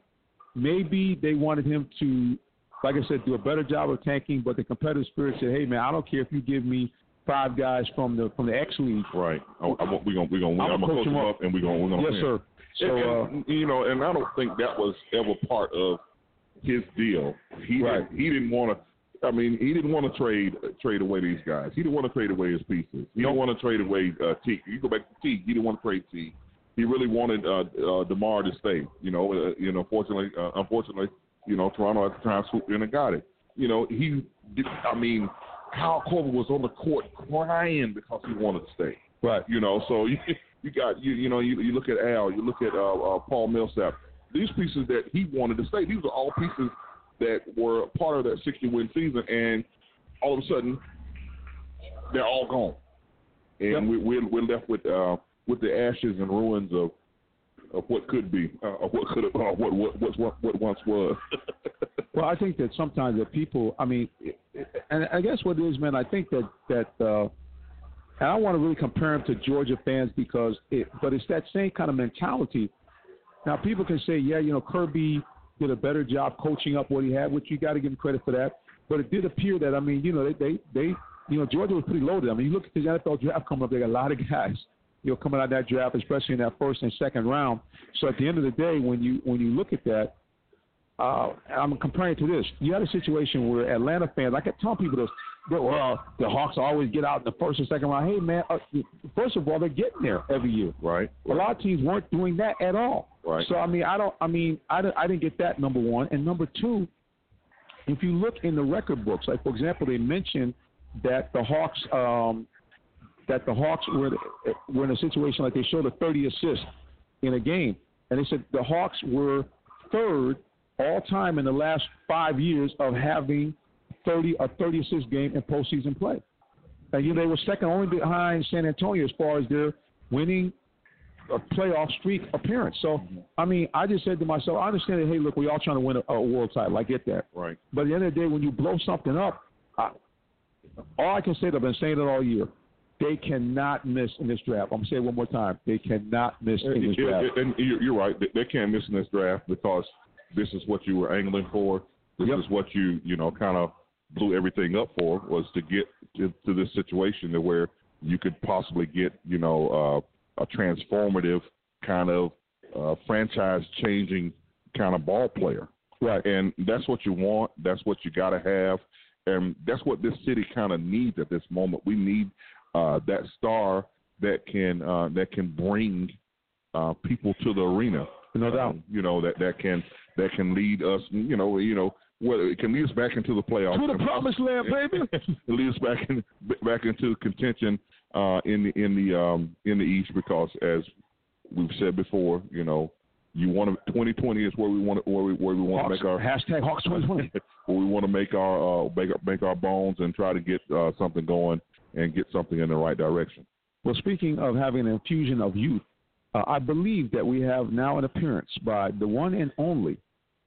S3: maybe they wanted him to, like I said, do a better job of tanking. But the competitive spirit said, "Hey, man, I don't care if you give me five guys from the from the X League.
S4: Right. I, I, want- we gonna we gonna win.
S3: I'ma
S4: I'm gonna
S3: coach him up.
S4: up, and we gonna we're gonna
S3: Yes,
S4: win.
S3: sir. So, uh,
S4: and, and, you know, and I don't think that was ever part of his deal. He
S3: Right.
S4: didn't, he didn't want to. I mean, he didn't want to trade trade away these guys. He didn't want to trade away his pieces. He didn't want to trade away uh, Teague. You go back to Teague. He didn't want to trade Teague. He really wanted uh, uh, DeMarre to stay. You know, uh, you know. Fortunately, uh, unfortunately, you know, Toronto at the time swooped in and got it. You know, he. Did, I mean, Kyle Korver was on the court crying because he wanted to stay.
S3: right.
S4: You know, so you you got you you know you you look at Al, you look at uh, uh, Paul Millsap. These pieces that he wanted to stay, these are all pieces that were part of that 60 win season, and all of a sudden they're all gone, and we, we're we're left with uh, with the ashes and ruins of of what could be, uh, of what could have, uh, what what what what, what once was.
S3: Well, I think that sometimes that people, I mean, and I guess what it is, man, I think that that, uh, and I want to really compare him to Georgia fans because, it, but it's that same kind of mentality. Now, people can say, yeah, you know, Kirby did a better job coaching up what he had, which you got to give him credit for that. But it did appear that, I mean, you know, they they, they you know, Georgia was pretty loaded. I mean, you look at the NFL draft coming up, they got a lot of guys. You know, coming out of that draft, especially in that first and second round. So at the end of the day, when you when you look at that, uh, I'm comparing it to this. You had a situation where Atlanta fans, I kept telling people this, that, well, the Hawks always get out in the first and second round. Hey, man, uh, first of all, they're getting there every year.
S4: right.
S3: A lot of teams weren't doing that at all.
S4: Right.
S3: So, I mean, I don't, I mean, I, I didn't get that, number one. And number two, if you look in the record books, like, for example, they mentioned that the Hawks, um, that the Hawks were, were in a situation like they showed a 30 assist in a game. And they said the Hawks were third all time in the last five years of having 30 a 30 assist game in postseason play. And you know, they were second only behind San Antonio as far as their winning a playoff streak appearance. So, I mean, I just said to myself, I understand that. Hey, look, we all trying to win a, a world title. I get that.
S4: Right.
S3: But at the end of the day, when you blow something up, I, all I can say, I've been saying it all year, they cannot miss in this draft. I'm gonna say it one more time. They cannot miss in this draft.
S4: and you're right. They- They can't miss in this draft because this is what you were angling for. This
S3: Yep.
S4: is what you you know kind of blew everything up for was to get to, to this situation to where you could possibly get you know uh, a transformative kind of uh, franchise changing kind of ball player.
S3: Right.
S4: And that's what you want. That's what you got to have. And that's what this city kind of needs at this moment. We need uh, that star that can uh, that can bring uh, people to the arena.
S3: No doubt.
S4: Um, you know that that can that can lead us. You know, you know, whether it can lead us back into the playoffs.
S3: To the promised land, baby.
S4: it leads us back in back into contention uh, in the in the um, in the East because as we've said before, you know, You want to 2020 is where we want to where we where we want
S3: Hawks,
S4: to make our
S3: hashtag Hawks 2020.
S4: where we want to make our uh, make our make our bones and try to get uh, something going and get something in the right direction.
S3: Well, speaking of having an infusion of youth, uh, I believe that we have now an appearance by the one and only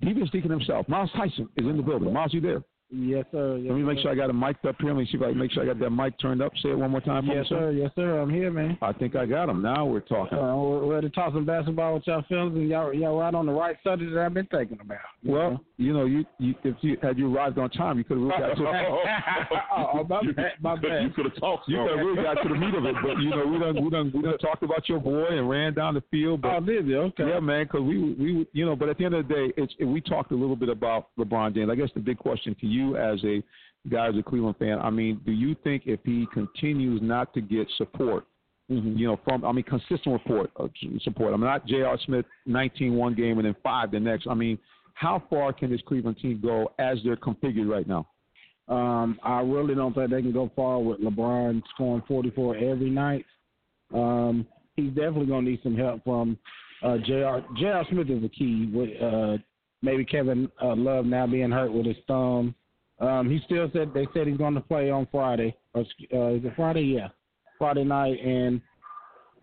S3: Deacon Deacon himself. Miles Tyson is in the building. Miles, you there?
S5: Yes, sir. Yes,
S3: Let me make sure I got it mic'd up here. Let me see if I can make sure I got that mic turned up. Say it one more time. for me,
S5: Yes, sir. Yes, sir. I'm here, man.
S3: I think I got him. Now we're talking.
S5: Uh, we're ready to talk some basketball with y'all fellas, and y'all y'all right on the right subject that I've been thinking about.
S3: Well, you know, you, you if you had you arrived on time, you could have really got to
S5: oh, my
S4: you,
S5: bad, my
S4: you could have talked.
S3: you could have really got to the meat of it. But you know, we done we done we done talked about your boy and ran down the field. But
S5: Oh, did you? Okay.
S3: Yeah, man, because we we you know, but at the end of the day, it's we talked a little bit about LeBron James. I guess the big question to you as a guy as a Cleveland fan, I mean, do you think if he continues not to get support, you know, from I mean, consistent report uh, support. I'm not J.R. Smith, 19 one game and then five the next. I mean, how far can this Cleveland team go as they're configured right now?
S5: Um, I really don't think they can go far with LeBron scoring 44 every night. Um, he's definitely going to need some help from uh, J.R. J.R. Smith is the key. With uh, maybe Kevin uh, Love now being hurt with his thumb. Um, he still said they said he's going to play on Friday. Or, uh, is it Friday? Yeah, Friday night, and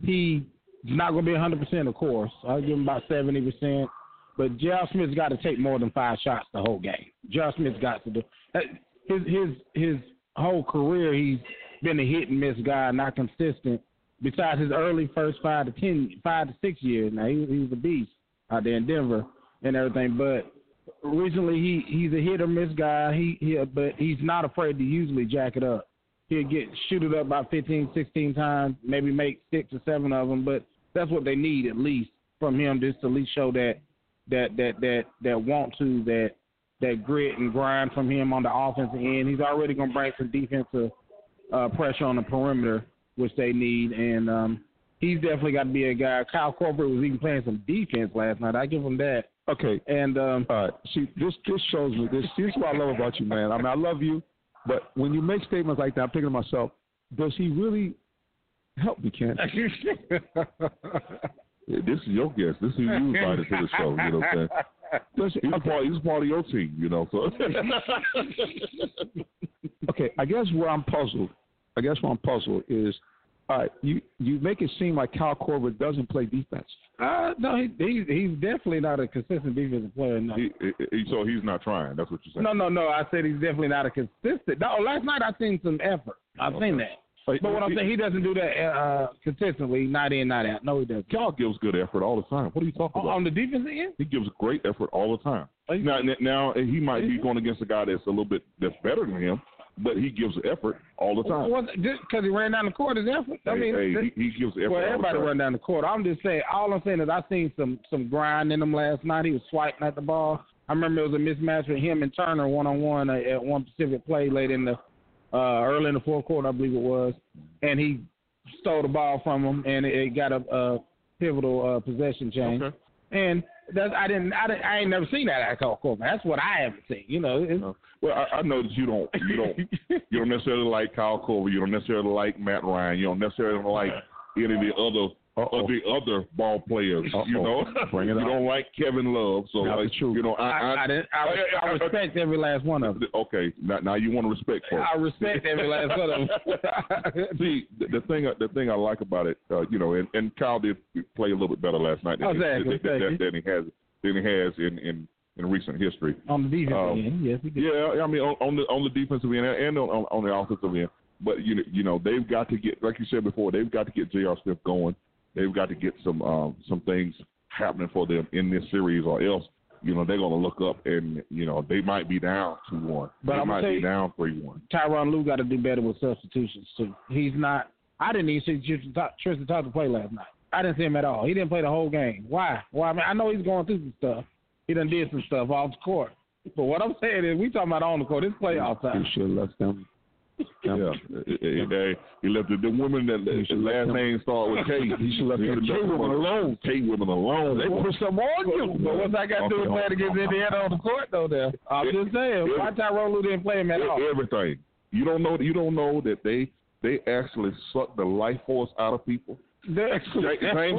S5: he's not going to be 100 percent, of course. I'll give him about 70 percent. But J.R. Smith's got to take more than five shots the whole game. J.R. Smith's got to do uh, his his his whole career. He's been a hit and miss guy, not consistent. Besides his early first five to ten, five to six years, now he, he was a beast out there in Denver and everything. But recently, he he's a hit or miss guy. He, he but he's not afraid to usually jack it up. He'll get shoot it up about 15, 16 times, maybe make six or seven of them. But that's what they need at least from him, just to at least show that that that that that want to that that grit and grind from him on the offensive end. He's already going to bring some defensive uh, pressure on the perimeter, which they need, and um, he's definitely got to be a guy. Kyle Korver was even playing some defense last night. I give him that.
S3: Okay,
S5: And um,
S3: All right. See, this this shows me this. This is what I love about you, man. I mean, I love you, but when you make statements like that, I'm thinking to myself, does he really help me, Ken?
S4: This is your guest. This is who you invited to the show. You know what I'm saying?
S3: Does
S4: He's a part. He's part of your team. You know. So.
S3: okay, I guess where I'm puzzled, I guess where I'm puzzled is, all right, you you make it seem like Kyle Korver doesn't play defense.
S5: uh, no, he, he's he's definitely not a consistent defensive player. No.
S4: he, he, so he's not trying. That's what you're saying.
S5: No, no, no. I said he's definitely not a consistent. No, last night I seen some effort. I've seen that. But what I'm saying, he doesn't do that uh, consistently, not in, not out. No, he doesn't.
S4: Cal gives good effort all the time. What are you talking about?
S5: on the defensive end,
S4: He gives great effort all the time. Now, now he might be going against a guy that's a little bit that's better than him, but he gives effort all the time.
S5: just because he ran down the court is effort. I
S4: Hey,
S5: mean,
S4: hey,
S5: that-
S4: he, he gives effort.
S5: well, everybody run down the court. I'm just saying. All I'm saying is I seen some some grind in him last night. He was swiping at the ball. I remember it was a mismatch with him and Turner one on one at one specific play late in the uh, early in the fourth quarter, I believe it was, and he stole the ball from him, and it, it got a, a pivotal uh, possession change.
S4: Okay.
S5: And that's I didn't I didn't I ain't never seen that at Cole Coleman. That's what I haven't seen. You know, it's,
S4: No. Well, I, I know that you don't you don't you don't necessarily like Kyle Korver. You don't necessarily like Matt Ryan. You don't necessarily like any of the other
S3: Uh-oh.
S4: of the other ball players. You
S3: Uh-oh.
S4: know,
S3: Bring it
S4: you
S3: up.
S4: don't like Kevin Love. So
S3: Not the
S4: like,
S3: truth.
S4: you know, I,
S5: I, I, didn't, I, I respect every last one of them.
S4: Okay, now, now you want to respect folks.
S5: I respect every last one of them.
S4: See, the, the thing the thing I like about it, uh, you know, and, and Kyle did play a little bit better last night than,
S5: Oh,
S4: he,
S5: exactly,
S4: than, than,
S5: exactly.
S4: than he has than he has in, in, in recent history.
S5: On the defensive
S4: Um,
S5: end, yes, he did.
S4: Yeah, I mean on, on the on the defensive end and on, on, on the offensive end. But you know, you know they've got to get like you said before, they've got to get J.R. Smith going. They've got to get some um, some things happening for them in this series, or else you know they're going to look up and you know they might be down two one.
S5: But
S4: they
S5: I'm gonna
S4: might
S5: tell
S4: be
S5: you-
S4: down three one.
S5: Tyronn Lue got to do better with substitutions too. He's not. I didn't even see Tristan Thompson- Tristan play last night. I didn't see him at all. He didn't play the whole game. Why? Why? I mean, I know he's going through some stuff. He done did some stuff off the court. But what I'm saying is, we talking about on the court. It's playoff time.
S3: You
S5: time.
S3: should have left them.
S4: Yeah, he, he- he left the, the women that
S3: He
S4: the last name start with K.
S3: He should let
S4: He
S3: them
S4: left
S3: K women alone.
S4: K women alone. They put some on you.
S5: But what's I got to do with playing against. Indiana on the court though? There, I'm
S4: It-
S5: just saying.
S4: it-
S5: Why Tyronn Lue didn't play him at all?
S4: everything. You don't know. You don't know that they they actually suck the life force out of people. James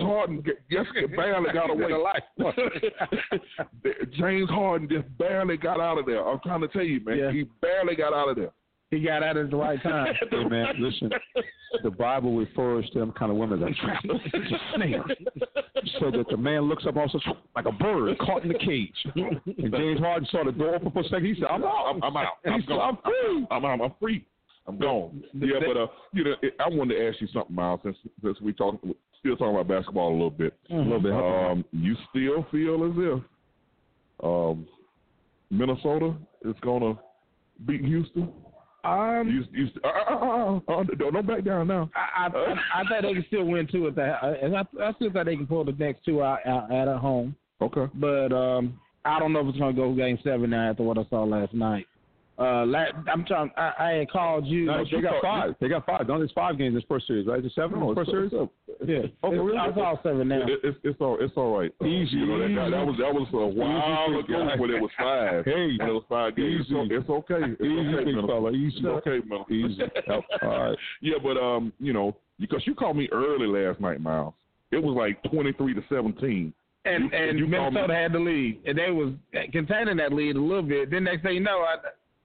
S4: Harden just barely got away. Life. James Harden just barely got out of there. I'm trying to tell you, man.
S5: Yeah.
S4: He barely got out of there.
S5: He got out at the right time.
S3: Hey man, listen. The Bible refers to them kind of women as a trap, it's a snare, so that the man looks up also like a bird caught in the cage. And James Harden saw the door open for a second. He said, "I'm out.
S4: I'm, I'm out. I'm
S3: said. I'm free."
S4: I'm, I'm, I'm free. I'm gone.
S5: The-
S4: yeah,
S5: the-
S4: but uh, you know, I wanted to ask you something, Miles. Since since we talk, still talking about basketball a little bit.
S5: Mm-hmm.
S3: A little bit.
S4: Um, you still feel as if um, Minnesota is gonna beat Houston?
S5: Um,
S4: You, you, uh, uh, uh, uh, uh, don't, don't back down now.
S5: I, I, I think they can still win two at that, and I, I still think they can pull the next two out, out, out at home.
S4: Okay.
S5: But um, I don't know if it's going to go game seven now after what I saw last night. Uh, la- I'm trying. I, I had called you.
S3: No, they got five. They got five. Don't there's five games in this first series, right? Is it seven?
S4: No,
S3: first
S4: it's,
S3: series.
S4: it's,
S5: Yeah,
S4: Okay,
S5: it's,
S4: really?
S5: it's all seven now.
S4: It, it's it's all it's all right. Uh,
S3: Easy,
S4: You know that, that, that was that was a while
S3: Easy,
S4: ago when it was five.
S3: Hey,
S4: when it was five games.
S3: easy.
S4: It's, it's okay. It's
S3: Easy,
S4: okay,
S3: big
S4: man.
S3: fella. Easy.
S4: It's okay, man.
S3: Easy. All right.
S4: Yeah, but um, you know, because you called me early last night, Miles. It was like twenty three to seventeen.
S5: and
S4: You-
S5: and
S4: you call me-
S5: Minnesota had the lead, and they was containing that lead a little bit. Then next thing you know, I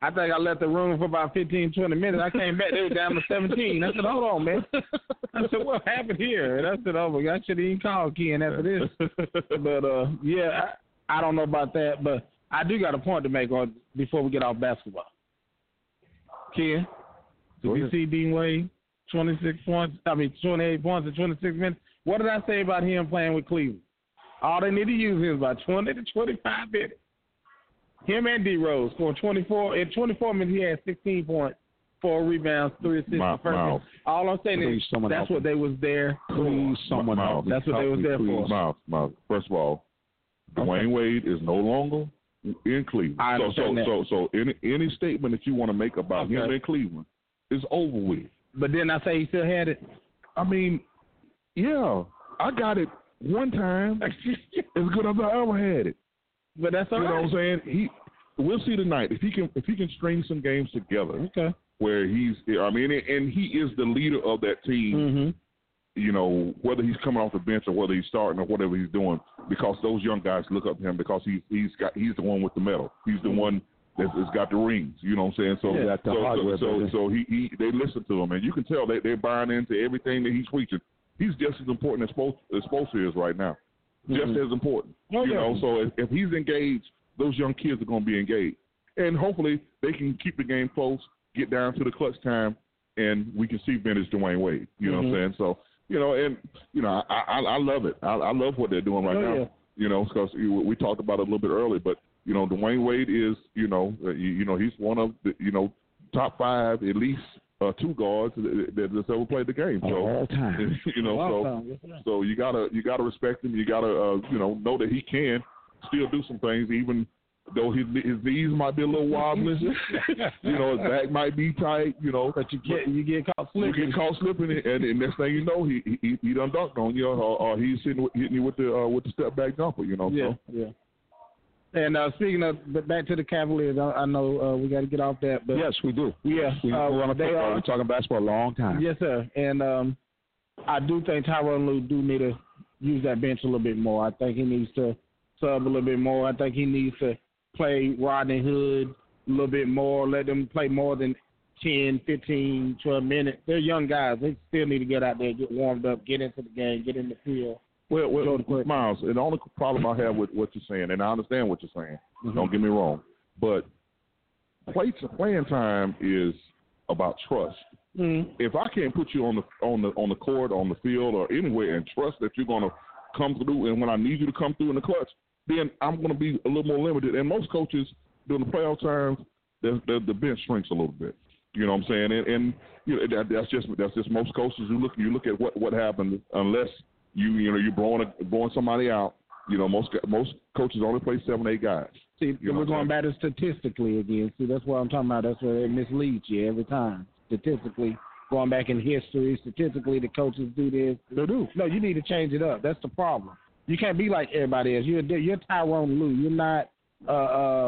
S5: I think I left the room for about 15, 20 minutes. I came back, they were down to 17. I said, hold on, man. I said, what happened here? And I said, oh my God, I should have even called Ken after this. But uh, yeah, I, I don't know about that, but I do got a point to make on before we get off basketball. Ken, did you see Dwyane Wade? 26 points, I mean 28 points in 26 minutes. What did I say about him playing with Cleveland? All they need to use him is about 20 to 25 minutes. Him and D Rose scored 24. In 24 minutes, he had 16 points, four rebounds, three assists.
S4: Miles,
S5: the first
S4: Miles.
S5: All I'm saying
S3: Please,
S5: is that's what
S3: him.
S5: they was there.
S3: Please, someone
S4: Miles,
S3: help me.
S5: That's what they was there
S3: please.
S5: for.
S4: Miles, Miles. First of all, Dwyane Wade is no longer in Cleveland.
S5: I
S4: so so
S5: that.
S4: so so any any statement that you want to make about him in Cleveland is over with.
S5: But then I say he still had it.
S4: I mean, yeah, I got it one time as good as I ever had it.
S5: But that's all
S4: you know what I'm saying? He we'll see tonight if he can if he can string some games together
S5: Okay.
S4: where he's I mean and he is the leader of that team.
S5: Mm-hmm.
S4: You know whether he's coming off the bench or whether he's starting or whatever he's doing because those young guys look up to him because he's he's got he's the one with the medal. He's the one that's, that's got the rings. You know what I'm saying? So
S3: Yeah,
S4: so, so, so so he, he they listen to him and you can tell they they're buying into everything that he's preaching. He's just as important as Spoelstra is right now. Just
S5: Mhm.
S4: as important.
S5: Oh,
S4: you
S5: yeah.
S4: know, so if, if he's engaged, those young kids are going to be engaged, and hopefully they can keep the game close, get down to the clutch time, and we can see vintage Dwyane Wade. You know what I'm saying? So you know, and you know, I I, I love it. I, I love what they're doing right
S5: Oh,
S4: now.
S5: yeah.
S4: You know, because we talked about it a little bit earlier, but you know, Dwyane Wade is you know uh, you, you know he's one of the you know top five at least uh, two guards that, that that's ever played the game. So
S3: All time.
S4: you know,
S5: Long
S4: so
S5: time, yes, sir.
S4: so you gotta you gotta respect him. You gotta uh, you know know that he can still do some things, even though his his knees might be a little wobbly. you know, his back might be tight. You know,
S5: But you get you get caught slipping.
S4: you
S5: slipping.
S4: get caught slipping, and, and next thing you know, he he he done dunked on you, or, or he's hitting with- hitting you with the uh, with the step back jumper. You know,
S5: Yeah,
S4: so
S5: yeah. And uh, speaking of, but back to the Cavaliers, I, I know uh, we got to get off that, but
S3: Yes, we do.
S5: yeah,
S3: We,
S5: uh,
S3: we're on a
S5: they
S3: football.
S5: are.
S3: We're talking basketball a long time.
S5: Yes, sir. And um, I do think Tyronn Lue do need to use that bench a little bit more. I think he needs to sub a little bit more. I think he needs to play Rodney Hood a little bit more. Let them play more than 10, 15, 12 minutes. They're young guys. They still need to get out there, get warmed up, get into the game, get in the field.
S4: Well, well
S5: Jordan
S4: Miles, and the only problem I have with what you're saying, and I understand what you're saying.
S5: Mm-hmm.
S4: Don't get me wrong, but play playing time is about trust.
S5: Mm-hmm.
S4: If I can't put you on the on the on the court, on the field, or anywhere, and trust that you're going to come through, and when I need you to come through in the clutch, then I'm going to be a little more limited. And most coaches during the playoff times, the the, the bench shrinks a little bit. You know what I'm saying? And, and you know that, that's just that's just most coaches. You look you look at what what happened unless you you know you're blowing a, blowing somebody out. You know most most coaches only play seven eight guys.
S5: See,
S4: You know
S5: we're going back to statistically again. See, that's what I'm talking about. That's where it misleads you every time. Statistically, going back in history, statistically, the coaches do this.
S4: They do.
S5: No, you need to change it up. That's the problem. You can't be like everybody else. You're you're Tyronn Lue. You're not uh,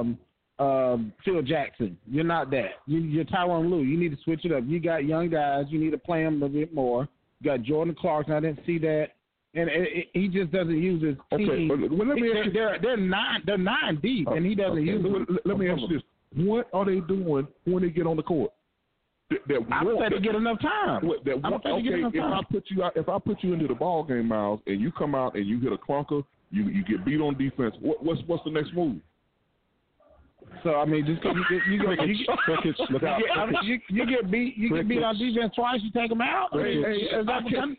S5: um, uh, Phil Jackson. You're not that. You, you're Tyronn Lue. You need to switch it up. You got young guys. You need to play them a bit more. You got Jordan Clarkson. I didn't see that, and it, it, he just doesn't use his
S4: Okay,
S5: team.
S4: but well, let me
S5: they're,
S4: ask you.
S5: they're they're nine they're nine deep, and he doesn't
S4: Okay,
S5: use.
S4: Let,
S5: them.
S4: let me ask you this: What are they doing when they get on the court? That, that
S5: I don't think they get enough time.
S4: What, that
S5: I don't think they get
S4: okay,
S5: enough
S4: if I
S5: time.
S4: put you out, if I put you into the ball game, Miles, and you come out and you hit a clunker, you you get beat on defense. What, what's what's the next move?
S5: So I mean, just 'cause you get you get you get,
S3: look out.
S5: you get, I mean, you, you get beat you get beat on defense twice, you take them out.
S4: Hey, hey,
S5: is that
S4: I can't-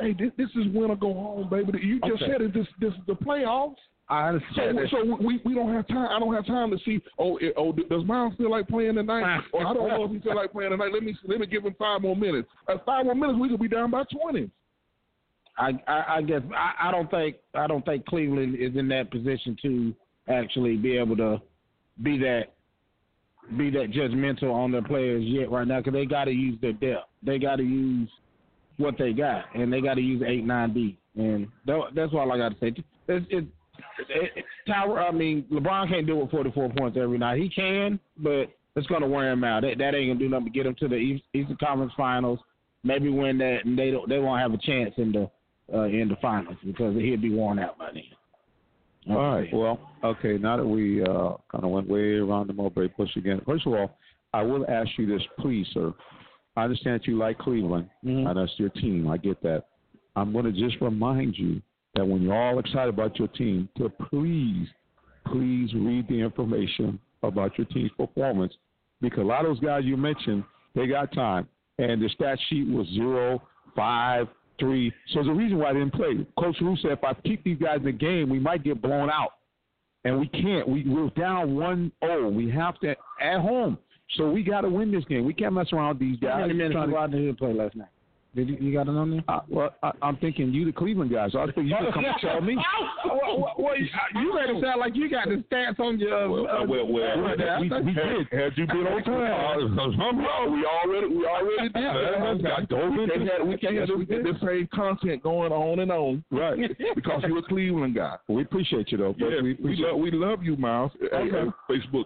S4: hey, this, this is win or go home, baby. You just
S5: Okay.
S4: said it. This this is the playoffs.
S5: I understand. that.
S4: so we we don't have time. I don't have time to see. Oh, it, oh, does Miles feel like playing tonight? Ah. Or I don't know if he feel like playing tonight. Let me let me give him five more minutes. At five more minutes, we could be down by twenty.
S5: I, I, I guess I, I don't think I don't think Cleveland is in that position to actually be able to be that be that judgmental on their players yet right now because they got to use their depth. They got to use what they got, and they got to use eight nine D, and that's all I got to say. It's, it, it, Tyler, I mean, LeBron can't do it with forty four points every night. He can, but it's to wear him out. That, that ain't gonna do nothing but get him to the East, Eastern Conference Finals. Maybe win that, and they don't. They won't have a chance in the uh, in the finals because he'll be worn out by then.
S3: All right. Well, okay. Now that we uh, kind of went way around the mulberry bush again, first of all, I will ask you this, please, sir. I understand that you like Cleveland,
S5: Mhm.
S3: and that's your team. I get that. I'm going to just remind you that when you're all excited about your team, to please, please read the information about your team's performance because a lot of those guys you mentioned, they got time, and the stat sheet was zero, five, three. So there's a reason why I didn't play. Coach Rue said if I keep these guys in the game, we might get blown out, and we can't. We we're down one zero. We have to at home, so we got to win this game. We can't mess around with these
S5: How
S3: guys.
S5: many minutes did Rodney play last night? Did you, you got it on there?
S3: uh, well, I, I'm thinking you, the Cleveland guys. So I think you can come and tell me.
S5: well, well, well, you you made it sound like you got the stats on your.
S4: Well,
S5: uh,
S4: well, well,
S5: uh,
S4: we, we did. Had you been on time, somehow we already we already did. that. We can't have, we can't have this, this same content going on and on,
S3: Right.
S4: Because you're a Cleveland guy.
S3: We appreciate you though. But
S4: Yes,
S3: we,
S4: we,
S3: appreciate
S4: love we love you, Miles.
S3: Okay.
S4: hey, Facebook,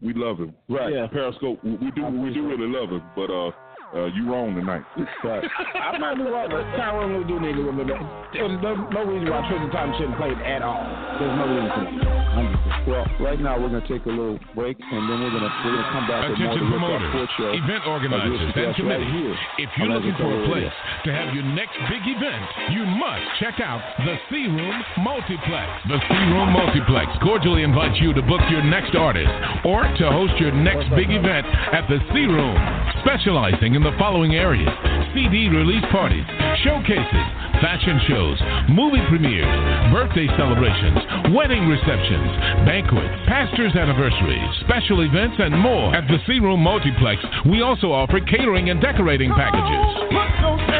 S4: we love him.
S3: Right.
S5: Yeah.
S4: Periscope, we, we do we do really love him, but uh, uh, you wrong tonight.
S3: Right.
S5: I'm not doing what Tyrone will do nigga with me. There's no, reason why Tristan Thompson shouldn't play it at all. There's no reason for that. I'm just saying.
S3: Well, right now we're going to take a little break, and then we're going to we're going to come back with more
S6: Attention promoters,
S3: Show.
S6: event organizers, and
S3: right
S6: committees.
S3: here
S6: If you're looking for a place
S3: Radio.
S6: to have your next big event, you must check out the C Room Multiplex. The C Room Multiplex cordially invites you to book your next artist or to host your next big event at the C Room, specializing in the following areas CD release parties, showcases, fashion shows, movie premieres, birthday celebrations, wedding receptions, banquets, pastors' anniversaries, special events, and more. At the C Room Multiplex, we also offer catering and decorating packages.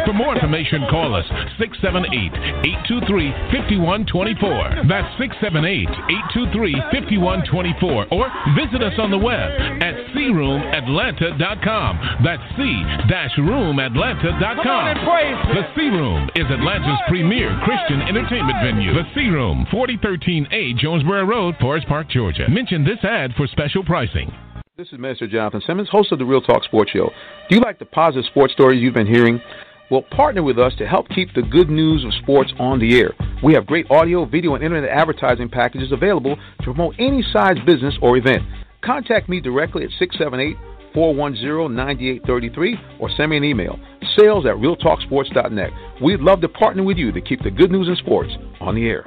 S6: For more information, call us 678-823-5124. That's 678-823-5124. Or visit us on the web at croomatlanta.com. That's c-roomatlanta.com. The C Room is Atlanta's premier Christian entertainment venue. The C Room, 4013A Jonesboro Road, Forest Park, Georgia. Mention this ad for special pricing.
S7: This is Minister Jonathan Simmons, host of the Real Talk Sports Show. Do you like the positive sports stories you've been hearing? Well, partner with us to help keep the good news of sports on the air. We have great audio, video, and internet advertising packages available to promote any size business or event. Contact me directly at 678 410 9833 or send me an email sales at realtalksports.net. We'd love to partner with you to keep the good news in sports on the air.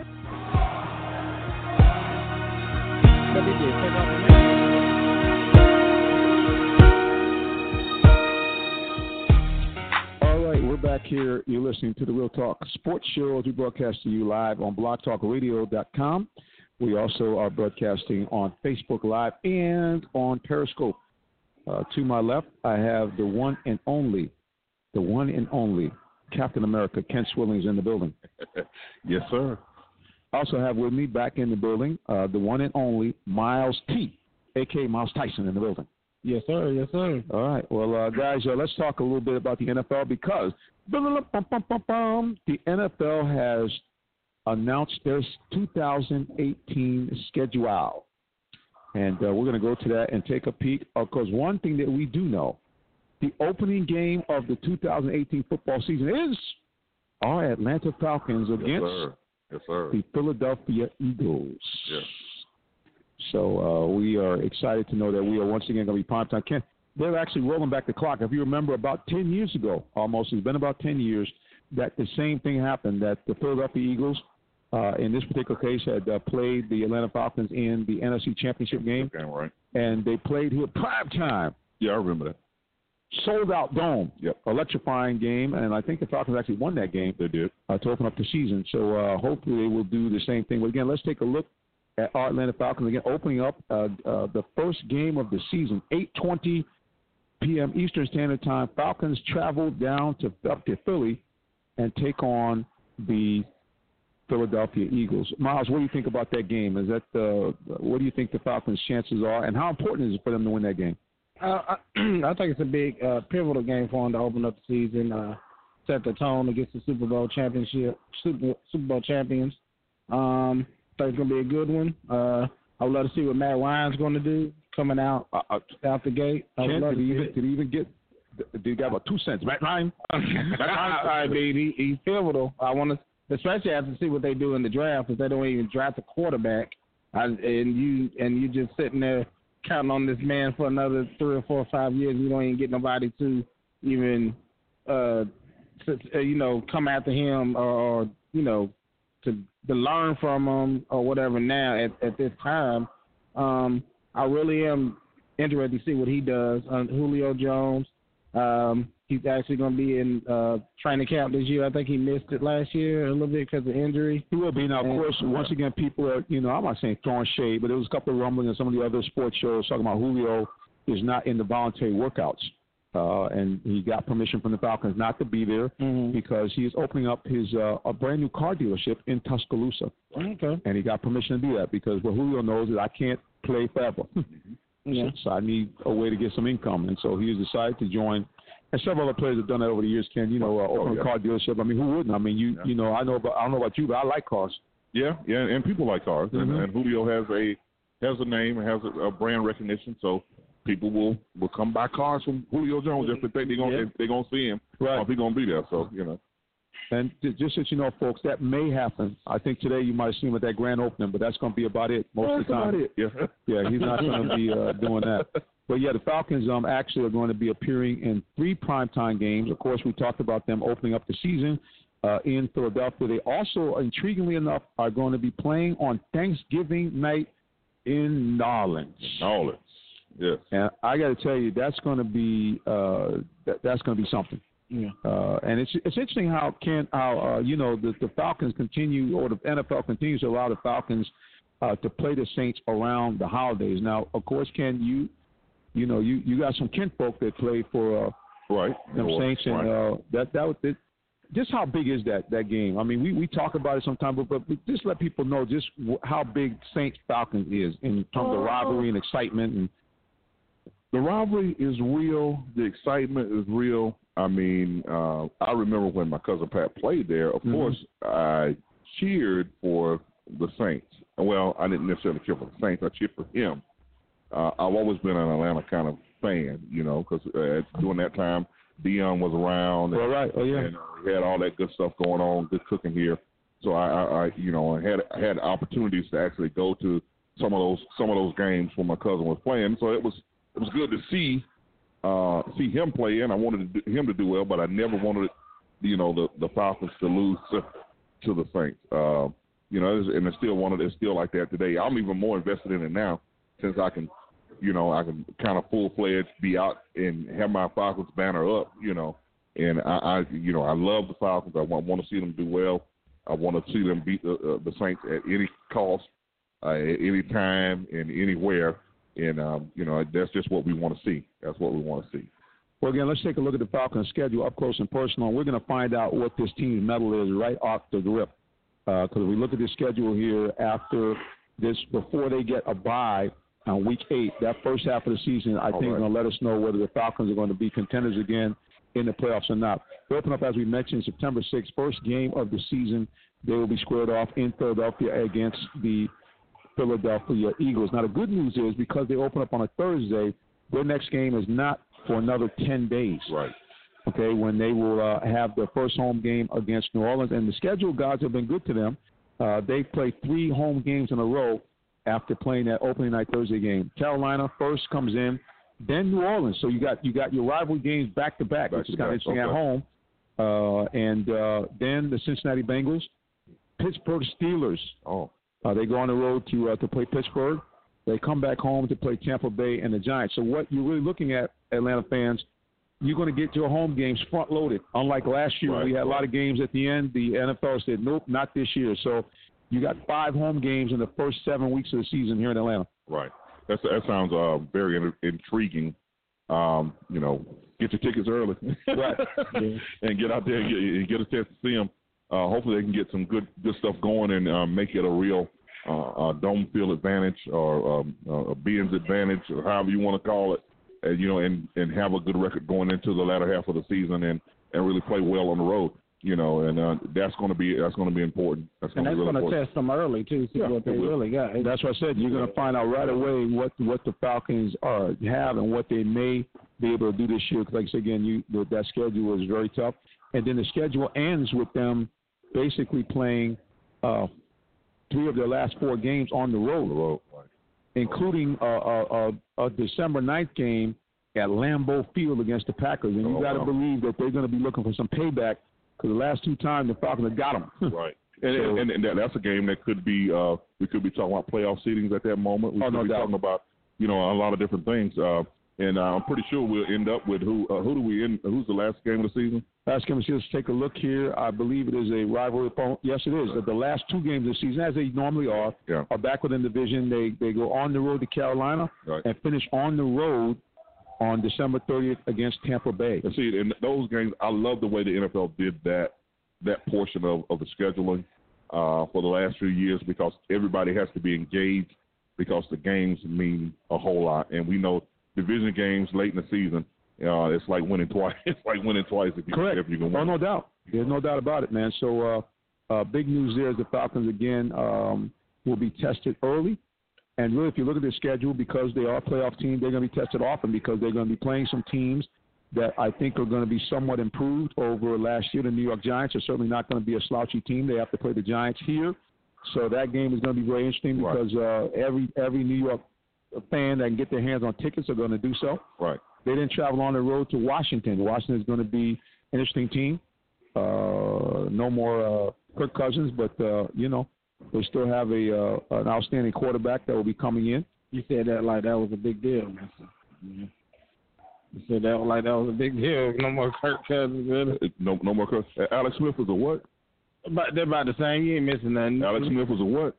S3: All right, we're back here. You're listening to the Real Talk Sports Show as we broadcast to you live on blogtalkradio.com. We also are broadcasting on Facebook Live and on Periscope. Uh, to my left, I have the one and only, the one and only Captain America, Ken Swillings, in the building.
S4: yes, sir.
S3: I also have with me back in the building uh, the one and only Miles T, aka Miles Tyson, in the building.
S5: Yes, sir. Yes, sir.
S3: All right. Well, uh, guys, uh, let's talk a little bit about the NFL because the NFL has announced their 2018 schedule. And uh, we're going to go to that and take a peek. Of course, one thing that we do know the opening game of the 2018 football season is our Atlanta Falcons against
S4: sir. Yes, sir.
S3: the Philadelphia Eagles.
S4: Yes.
S3: So uh, we are excited to know that we are once again going to be primetime. Ken, they're actually rolling back the clock. If you remember, about 10 years ago, almost, it's been about 10 years, that the same thing happened, that the Philadelphia Eagles, uh, in this particular case, had uh, played the Atlanta Falcons in the NFC Championship game,
S4: Okay, right.
S3: and they played here prime time,
S4: Yeah, I remember that.
S3: Sold out dome,
S4: Yep.
S3: electrifying game, and I think the Falcons actually won that game
S4: They did.
S3: uh, to open up the season. So uh, hopefully they will do the same thing. But again, let's take a look at our Atlanta Falcons again, opening up uh, uh, the first game of the season, 8:20 p.m. Eastern Standard Time. Falcons travel down to up to Philly and take on the Philadelphia Eagles. Miles, what do you think about that game? Is that uh, what do you think the Falcons' chances are, and how important is it for them to win that game?
S5: Uh, I, I think it's a big uh, pivotal game for them to open up the season, uh, set the tone against the Super Bowl championship, Super, Super Bowl champions. Um, I think it's gonna be a good one. Uh, I would love to see what Matt Ryan's going to do coming out
S3: Uh, uh,
S5: out the gate. I would
S3: Ken,
S5: love
S3: did he even did he even get? Did he got about two cents? Matt Ryan.
S5: I mean, he, he's pivotal. I want to, especially after see what they do in the draft, if they don't even draft a quarterback, I, and you and you just sitting there counting on this man for another three or four or five years. You don't even get nobody to even, uh, to, uh, you know, come after him or, or you know, to to learn from him or whatever. Now at at this time, um, I really am interested to see what he does. Uh, Julio Jones. Um, he's actually going to be in uh, training camp this year. I think he missed it last year a little bit because of injury.
S3: He will be. Now, of
S5: And-
S3: course, once again, people are, you know, I'm not saying throwing shade, but there was a couple of rumblings in some of the other sports shows talking about Julio is not in the voluntary workouts. Uh, and he got permission from the Falcons not to be there
S5: Mm-hmm.
S3: because he is opening up his uh, a brand new car dealership in Tuscaloosa,
S5: Okay.
S3: and he got permission to do that because what Julio knows is I can't play forever,
S5: Yeah.
S3: so I need a way to get some income, and so he has decided to join. And several other players have done that over the years. Ken, you know, uh, open
S4: yeah.
S3: a car dealership. I mean, who wouldn't? I mean, you
S4: Yeah.
S3: you know, I know about I don't know about you, but I like cars.
S4: Yeah, yeah, and people like cars,
S3: Mhm.
S4: and, and Julio has a has a name, and has a, a brand recognition, so people will will come buy cars from Julio Jones just to think they're gonna
S3: Yeah.
S4: they're gonna see him,
S3: Right.
S4: or he's gonna be there. So you know,
S3: And just so you know, folks, that may happen. I think today you might have seen him at that grand opening, but that's going to be about it most of the time.
S4: About it. Yeah,
S3: Yeah, he's not going to be uh, doing that. But yeah, the Falcons um, actually are going to be appearing in three primetime games. Of course, we talked about them opening up the season uh, in Philadelphia. They also, intriguingly enough, are going to be playing on Thanksgiving night in Narlands.
S4: all it. Yes.
S3: And I got to tell you, that's going to be uh, that, that's going to be something.
S5: Yeah.
S3: Uh, and it's it's interesting how can how uh, you know the, the Falcons continue or the NFL continues to allow the Falcons uh, to play the Saints around the holidays. Now, of course, Ken, you you know you you got some kinfolk that play for uh,
S4: Right.
S3: them
S4: Or-
S3: Saints, and
S4: right.
S3: uh, that that was it. Just how big is that that game? I mean, we, we talk about it sometimes, but, but just let people know just how big Saints Falcons is in terms of rivalry and excitement and
S4: the rivalry is real. The excitement is real. I mean, uh, I remember when my cousin Pat played there. Of
S3: Mhm.
S4: course, I cheered for the Saints. Well, I didn't necessarily cheer for the Saints. I cheered for him. Uh, I've always been an Atlanta kind of fan, you know, because uh, during that time, Deion was around.
S3: All right. Oh, yeah.
S4: And uh, we had all that good stuff going on, good cooking here. So I, I, I you know, I had I had opportunities to actually go to some of those some of those games when my cousin was playing. So it was it was good to see uh, see him play, and I wanted to do, him to do well, but I never wanted, you know, the the Falcons to lose to, the Saints. Uh, you know, and it's still one of it's still like that today. I'm even more invested in it now since I can, you know, I can kind of full fledged be out and have my Falcons banner up. You know, and I, I you know, I love the Falcons. I want, want to see them do well. I want to see them beat the, uh, the Saints at any cost, uh, at any time, and anywhere. And um, you know, that's just what we want to see. That's what we want to see.
S3: Well, again, let's take a look at the Falcons' schedule up close and personal. And we're going to find out what this team's mettle is right off the rip. Because if we look at the schedule here after this, before they get a bye on week eight, that first half of the season, I think,
S4: right.
S3: is going to let us know whether the Falcons are going to be contenders again in the playoffs or not. They open up, as we mentioned, September 6th, first game of the season. They will be squared off in Philadelphia against the Philadelphia Eagles. Now, the good news is because they open up on a Thursday, their next game is not for another 10 days.
S4: Right.
S3: Okay, when they will uh, have their first home game against New Orleans, and the schedule gods have been good to them. Uh, they play three home games in a row after playing that opening night Thursday game. Carolina first comes in, then New Orleans. So you got you got your rivalry games back to back, which is kind of interesting
S4: okay.
S3: at home. Uh, and uh, then the Cincinnati Bengals, Pittsburgh Steelers.
S4: Oh,
S3: Uh, they go on the road to uh, to play Pittsburgh. They come back home to play Tampa Bay and the Giants. So what you're really looking at, Atlanta fans, you're going to get your home games front loaded. Unlike last year,
S4: Right,
S3: we had a lot of games at the end. The NFL said, nope, not this year. So you got five home games in the first seven weeks of the season here in Atlanta.
S4: right. That's that sounds uh, very in- intriguing. Um, you know, get your tickets early,
S3: Right.
S4: and get out there and get, and get a chance to see them. Uh, hopefully, they can get some good good stuff going and uh, make it a real uh, uh, dome field advantage or um, uh, a Benz advantage or however you want to call it. And you know, and and have a good record going into the latter half of the season and and really play well on the road. You know, and uh, that's going to be that's going to be important. That's
S5: And
S4: going to
S5: that's
S4: really
S5: going to test them early too, see
S4: Yeah,
S5: what they really got.
S3: That's what I said. You're going to find out right away what what the Falcons are have and what they may be able to do this year. 'Cause like I said again, you that that schedule is very tough, and then the schedule ends with them basically playing uh, three of their last four games on the road,
S4: On the road, right.
S3: including a, a, a, a December 9th game at Lambeau Field against the Packers. And you
S4: Oh,
S3: got to
S4: wow.
S3: believe that they're going to be looking for some payback because the last two times the Falcons have got them.
S4: Right. And,
S3: So-
S4: and, and that, that's a game that could be uh, we could be talking about playoff seedings at that moment. We
S3: Oh,
S4: could
S3: no
S4: be
S3: doubt.
S4: talking about you know a lot of different things. Uh, and uh, I'm pretty sure we'll end up with who uh, who do we end? Who's the last game of the season?
S3: Last game, let's take a look here. I believe it is a rivalry opponent. Yes, it is. The last two games of the season, as they normally are,
S4: Yeah.
S3: are back within the division. They they go on the road to Carolina
S4: Right.
S3: and finish on the road on December 30th against Tampa Bay.
S4: And see, in those games, I love the way the NFL did that that portion of, of the scheduling uh, for the last few years because everybody has to be engaged because the games mean a whole lot, and we know division games late in the season. Uh, it's like winning twice. It's like winning twice if you
S3: Correct.
S4: if you can win.
S3: Oh, no doubt. There's no doubt about it, man. So, uh, uh, big news there is the Falcons again um, will be tested early. And really, if you look at their schedule, because they are a playoff team, they're going to be tested often because they're going to be playing some teams that I think are going to be somewhat improved over last year. The New York Giants are certainly not going to be a slouchy team. They have to play the Giants here, so that game is going to be very interesting
S4: Right.
S3: because uh, every every New York fan that can get their hands on tickets are going to do so.
S4: Right.
S3: They didn't travel on the road to Washington. Washington is going to be an interesting team. Uh, no more uh, Kirk Cousins, but uh, you know they still have a uh, an outstanding quarterback that will be coming in.
S5: You said that like that was a big deal, man. Yeah. You said that like that was a big deal. No more Kirk Cousins. Really.
S4: Uh, No, no more. Cus- uh, Alex Smith was a what?
S5: But they're about the same. You ain't missing nothing.
S4: Alex Smith was a what?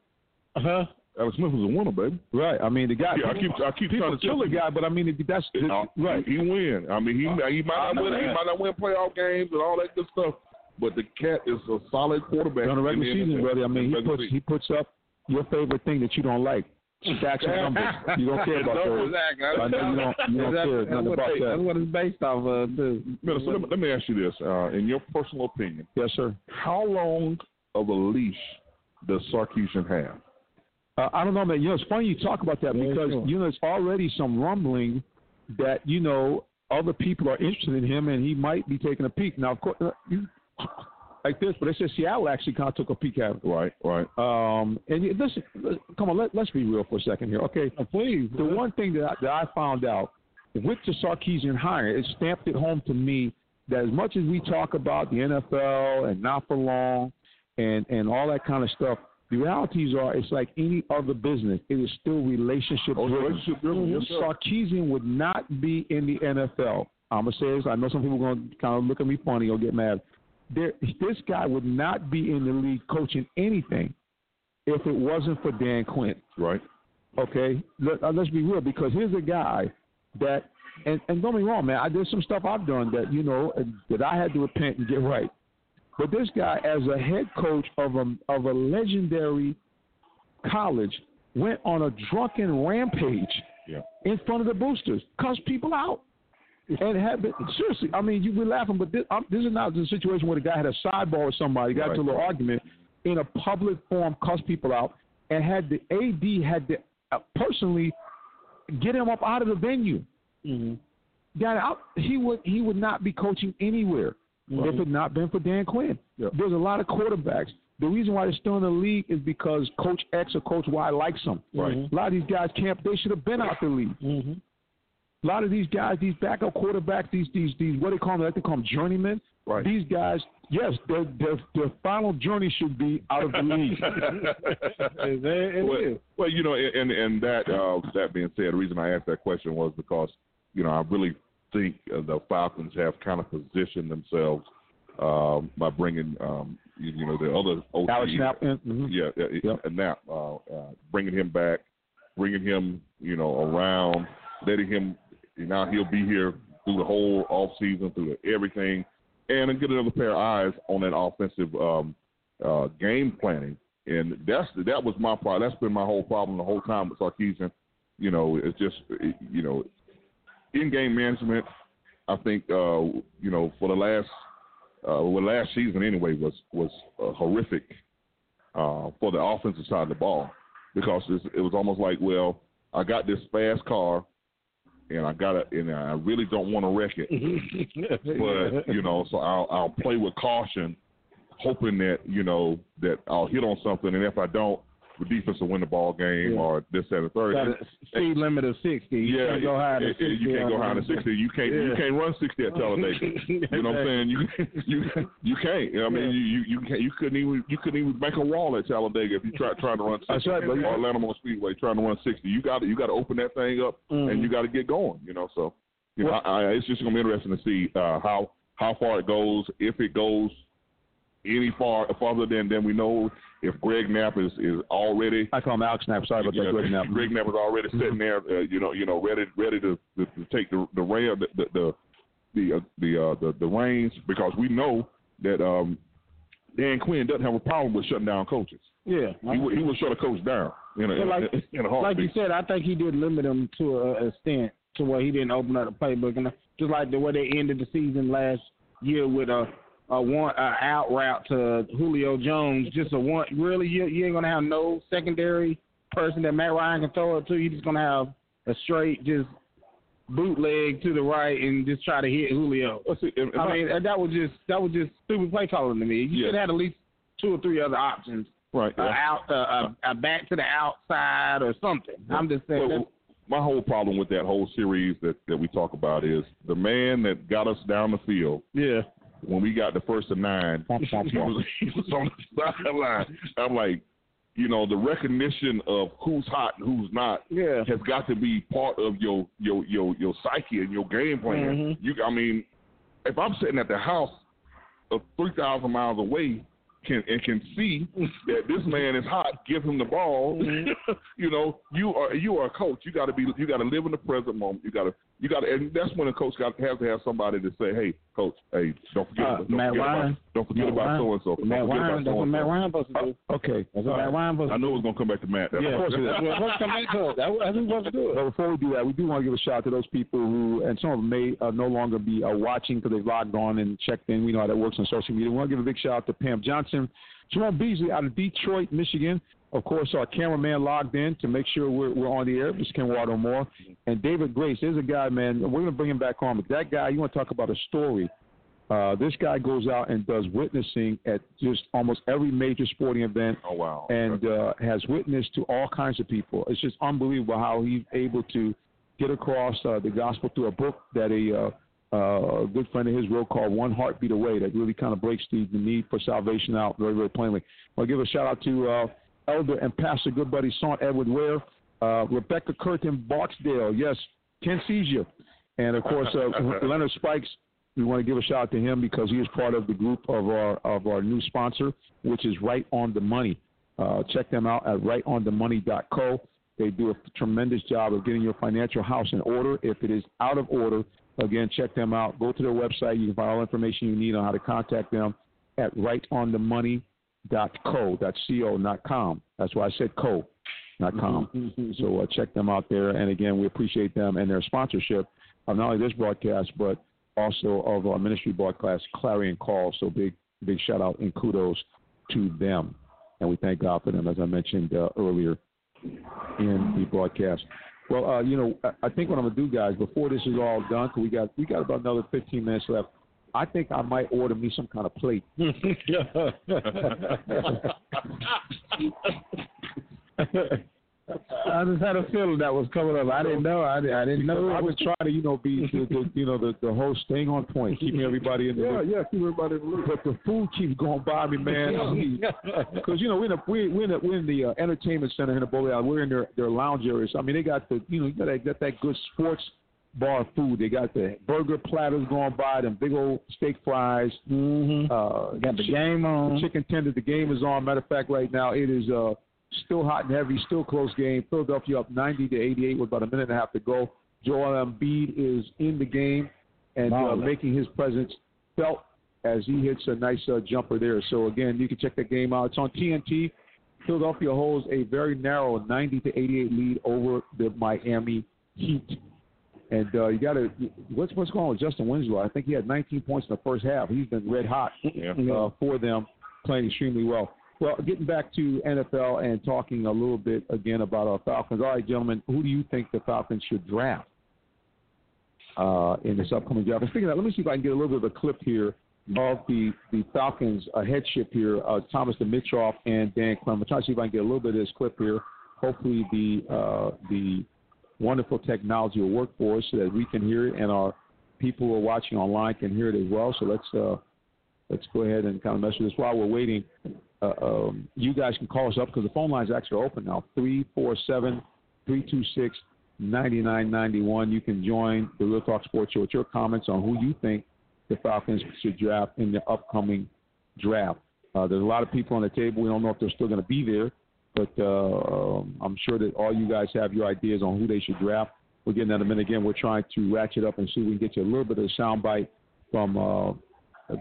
S5: Uh huh?
S4: Alex Smith was a winner, baby.
S3: Right. I mean the guy.
S4: Yeah, I keep I keep trying to
S3: kill the guy, but I mean that's
S4: Uh,
S3: right.
S4: He, he win. I mean, he he might not
S3: know
S4: win. He might not win playoff games and all that good stuff. But the cat is a solid quarterback
S3: On the regular season,
S4: NFL.
S3: brother. I mean he puts
S4: season.
S3: he puts up your favorite thing that you don't like. Stacks of numbers. You don't care about
S5: No,
S3: those.
S5: exactly.
S3: I know you don't you don't
S5: That's-
S3: care nothing about
S5: they- That's what it's based off of, too.
S4: Minister, let, me, let me ask you this: uh, in your personal opinion,
S3: Yes, sir.
S4: how long of a leash does Sarkisian have?
S3: Uh, I don't know, man. You know, it's funny you talk about that
S5: Yeah,
S3: because
S5: sure.
S3: you know it's already some rumbling that you know other people are interested in him and he might be taking a peek. Now, of course, uh, you, like this, but they said Seattle actually kind of took a peek at him.
S4: Right, right.
S3: Um, and listen, listen, come on, let, let's be real for a second here, okay?
S5: please.
S3: The one thing that I, that I found out with the Sarkisian hire, it stamped it home to me that as much as we talk about the NFL and not for long and and all that kind of stuff, the realities are it's like any other business. It is still relationship
S4: Oh,
S3: driven.
S4: relationship driven, yes, sir.
S3: Sarkisian would not be in the NFL. I'm gonna say this. I know some people are gonna kind of look at me funny or get mad. There, this guy would not be in the league coaching anything if it wasn't for Dan Quinn
S4: Right.
S3: okay? Let, uh, let's be real, because here's a guy that, and, and don't be wrong, man. I did some stuff I've done that you know uh, that I had to repent and get right. But this guy, as a head coach of a of a legendary college, went on a drunken rampage
S4: Yeah.
S3: in front of the boosters, cussed people out, and had been seriously. I mean, you were laughing, but this, um, this is not the situation where the guy had a sidebar with somebody, got into a little argument in a public forum, cussed people out, and had the AD had to uh, personally get him up out of the venue.
S5: Mm-hmm.
S3: got out, he would he would not be coaching anywhere If it had not been for Dan Quinn. There's a lot of quarterbacks. The reason why they're still in the league is because Coach X or Coach Y likes them.
S5: Right.
S3: A lot of these guys can't. They should have been out the league.
S5: Mm-hmm.
S3: A lot of these guys, these backup quarterbacks, these these these what they call them, I like to call them journeymen.
S4: Right.
S3: These guys, yes, their their their final journey should be out of the league.
S4: well, well, you know, and and that uh, that being said, the reason I asked that question was because you know I really think uh, the Falcons have kind of positioned themselves um, by bringing um, you, you know the other OC,
S3: Alex Knapp, mhm.
S4: yeah, yeah, and Knapp, uh, uh, bringing him back, bringing him you know around, letting him you now he'll be here through the whole off season, through everything, and get another pair of eyes on that offensive um, uh, game planning. And that's that was my problem. That's been my whole problem the whole time with Sarkisian. You know, it's just you know, in game management. I think uh, you know for the last uh, well last season anyway was was uh, horrific uh, for the offensive side of the ball because it's, it was almost like well I got this fast car and I got it and I really don't want to wreck it but you know, so I'll I'll play with caution, hoping that you know that I'll hit on something, and if I don't, defense will win the ball game
S5: Yeah.
S4: or this that, and the third.
S5: Got a speed limit of sixty. You
S4: yeah,
S5: can't go higher than sixty.
S4: you can't go higher than sixty. You can't you can't run sixty at Talladega. you know what I'm saying? You you you can't. I mean, you you you can't. You couldn't even you couldn't even make a wall at Talladega if you try trying to run. 60.
S3: That's right.
S4: Or Atlanta Motor Speedway trying to run sixty. You got to you got to open that thing up
S5: Mhm.
S4: and you got to get going. You know, so you know, I, I, it's just gonna be interesting to see uh, how how far it goes, if it goes any far farther than than we know. If Greg Knapp is is already
S3: I call him Alex Knapp. Sorry about that,
S4: know,
S3: Greg Knapp.
S4: Greg Knapp is already sitting there, uh, you know, you know, ready, ready to to, to take the the rail, the the the the uh, the, uh, the the reins because we know that um, Dan Quinn doesn't have a problem with shutting down coaches.
S5: Yeah.
S4: He would he would shut a coach down a,
S5: But like,
S4: in a,
S5: like you said, I think he did limit him to a extent to where he didn't open up the playbook, and just like the way they ended the season last year with a a one a out route to Julio Jones, just a one. Really, you, you ain't gonna have no secondary person that Matt Ryan can throw it to. You're just gonna have a straight just bootleg to the right and just try to hit Julio.
S4: See, if- if
S5: I mean, that was just that was just stupid play calling to me. You
S4: Yeah.
S5: should have had at least two or three other options
S4: right.
S5: uh,
S4: yeah.
S5: out, uh, uh, back to the outside or something. I'm just saying.
S4: Well, my whole problem with that whole series that that we talk about is the man that got us down the field
S5: yeah.
S4: When we got the first of nine, he was, he was on the sideline. I'm like, you know, the recognition of who's hot and who's not
S5: Yeah.
S4: has got to be part of your your your your psyche and your game plan.
S5: Mhm.
S4: You, I mean, if I'm sitting at the house of three thousand miles away, can and can see that this man is hot, give him the ball. you know, you are you are a coach. You got to be you got to live in the present moment. You got to you got and that's when a coach got to have to have somebody to say, hey, coach, hey, don't forget,
S5: Uh,
S4: don't
S5: Matt
S4: forget
S5: Ryan.
S4: about don't forget
S5: Matt
S4: about
S5: Ryan.
S4: so and so.
S5: Matt Ryan. That's what Matt Ryan supposed to do.
S3: Okay.
S5: That's what Matt Ryan supposed
S4: I
S5: to
S4: know
S5: do.
S4: it was gonna come back to Matt. That's
S5: Yeah,
S4: of course it is.
S5: Well, supposed to come back to it. That- That's who's supposed to do.
S3: But before we do that, we do want to give a shout out to those people who, and some of them may uh, no longer be uh, watching because they've logged on and checked in. We know how that works on social media. We want to give a big shout out to Pam Johnson, Jerome Beasley out of Detroit, Michigan. Of course, our cameraman logged in to make sure we're, we're on the air. Mr. Ken Water more. And David Grace is a guy, man. We're going to bring him back on. But that guy, you want to talk about a story. Uh, this guy goes out and does witnessing at just almost every major sporting event
S4: Oh wow.
S3: and uh, has witnessed to all kinds of people. It's just unbelievable how he's able to get across uh, the gospel through a book that a, uh, uh, a good friend of his wrote called One Heartbeat Away that really kind of breaks the, the need for salvation out very, very plainly. I'll give a shout out to uh, Elder and Pastor good buddy Son Edward Ware, uh, Rebecca Curtin Barksdale. Yes, Ken sees you. And of course, uh, Leonard Spikes we want to give a shout out to him because he is part of the group of our of our new sponsor, which is Right on the Money. Uh, check them out at rightonthemoney.co. They do a tremendous job of getting your financial house in order. If it is out of order, again, check them out. Go to their website. You can find all information you need on how to contact them at rightonthemoney.co. That's co, dot co dot com. That's why I said co, dot com. So uh, check them out there. And again, we appreciate them and their sponsorship of not only this broadcast, but also of our ministry broadcast, Clarion Call. So big, big shout out and kudos to them. And we thank God for them, as I mentioned uh, earlier in the broadcast. Well, uh, you know, I- I think what I'm gonna do, guys, before this is all done, 'cause we got we got about another 15 minutes left. I think I might order me some kind of plate.
S5: I just had a feeling that was coming up. I didn't know. I, didn't- I didn't know.
S3: I was
S5: was
S3: trying to, you know, be the, the you know the the host, staying on point, keeping everybody in the
S4: Yeah,
S3: loop.
S4: yeah, keep everybody in the loop.
S3: But the food keeps going by me, man. Because you know we're in the we're, we're in the, we're in the uh, entertainment center in the bowling alley. We're in their their lounge areas. I mean, they got the you know you got that, got that good sports bar food. They got the burger platters going by, them big old steak fries.
S5: Mm-hmm.
S3: Uh,
S5: Got the game
S3: the
S5: on.
S3: chicken tender. The game is on. Matter of fact, right now it is uh still hot and heavy, still close game. Philadelphia up 90 to 88 with about a minute and a half to go. Joel Embiid is in the game and uh, making his presence felt as he hits a nice uh, jumper there. So again, you can check that game out. It's on TNT. Philadelphia holds a very narrow 90 to 88 lead over the Miami Heat. And uh, you got to what's what's going on with Justise Winslow? I think he had 19 points in the first half. He's been red hot
S4: Yeah.
S3: uh, for them, playing extremely well. Well, getting back to NFL and talking a little bit again about our Falcons. All right, gentlemen, who do you think the Falcons should draft uh, in this upcoming draft? And speaking of that, let me see if I can get a little bit of a clip here of the the Falcons uh, headship here, uh, Thomas Dimitroff and Dan Clem. I'm trying to see if I can get a little bit of this clip here. Hopefully, the uh, the wonderful technology will work for us so that we can hear it and our people who are watching online can hear it as well. So let's uh, let's go ahead and kind of mess with this while we're waiting. Uh, um, you guys can call us up because the phone lines actually are open now. 347 326 9991. You can join the Real Talk Sports Show with your comments on who you think the Falcons should draft in the upcoming draft. Uh, there's a lot of people on the table. We don't know if they're still going to be there, but uh, um, I'm sure that all you guys have your ideas on who they should draft. We're getting that in a minute. Again, we're trying to ratchet up and see if we can get you a little bit of a soundbite from uh,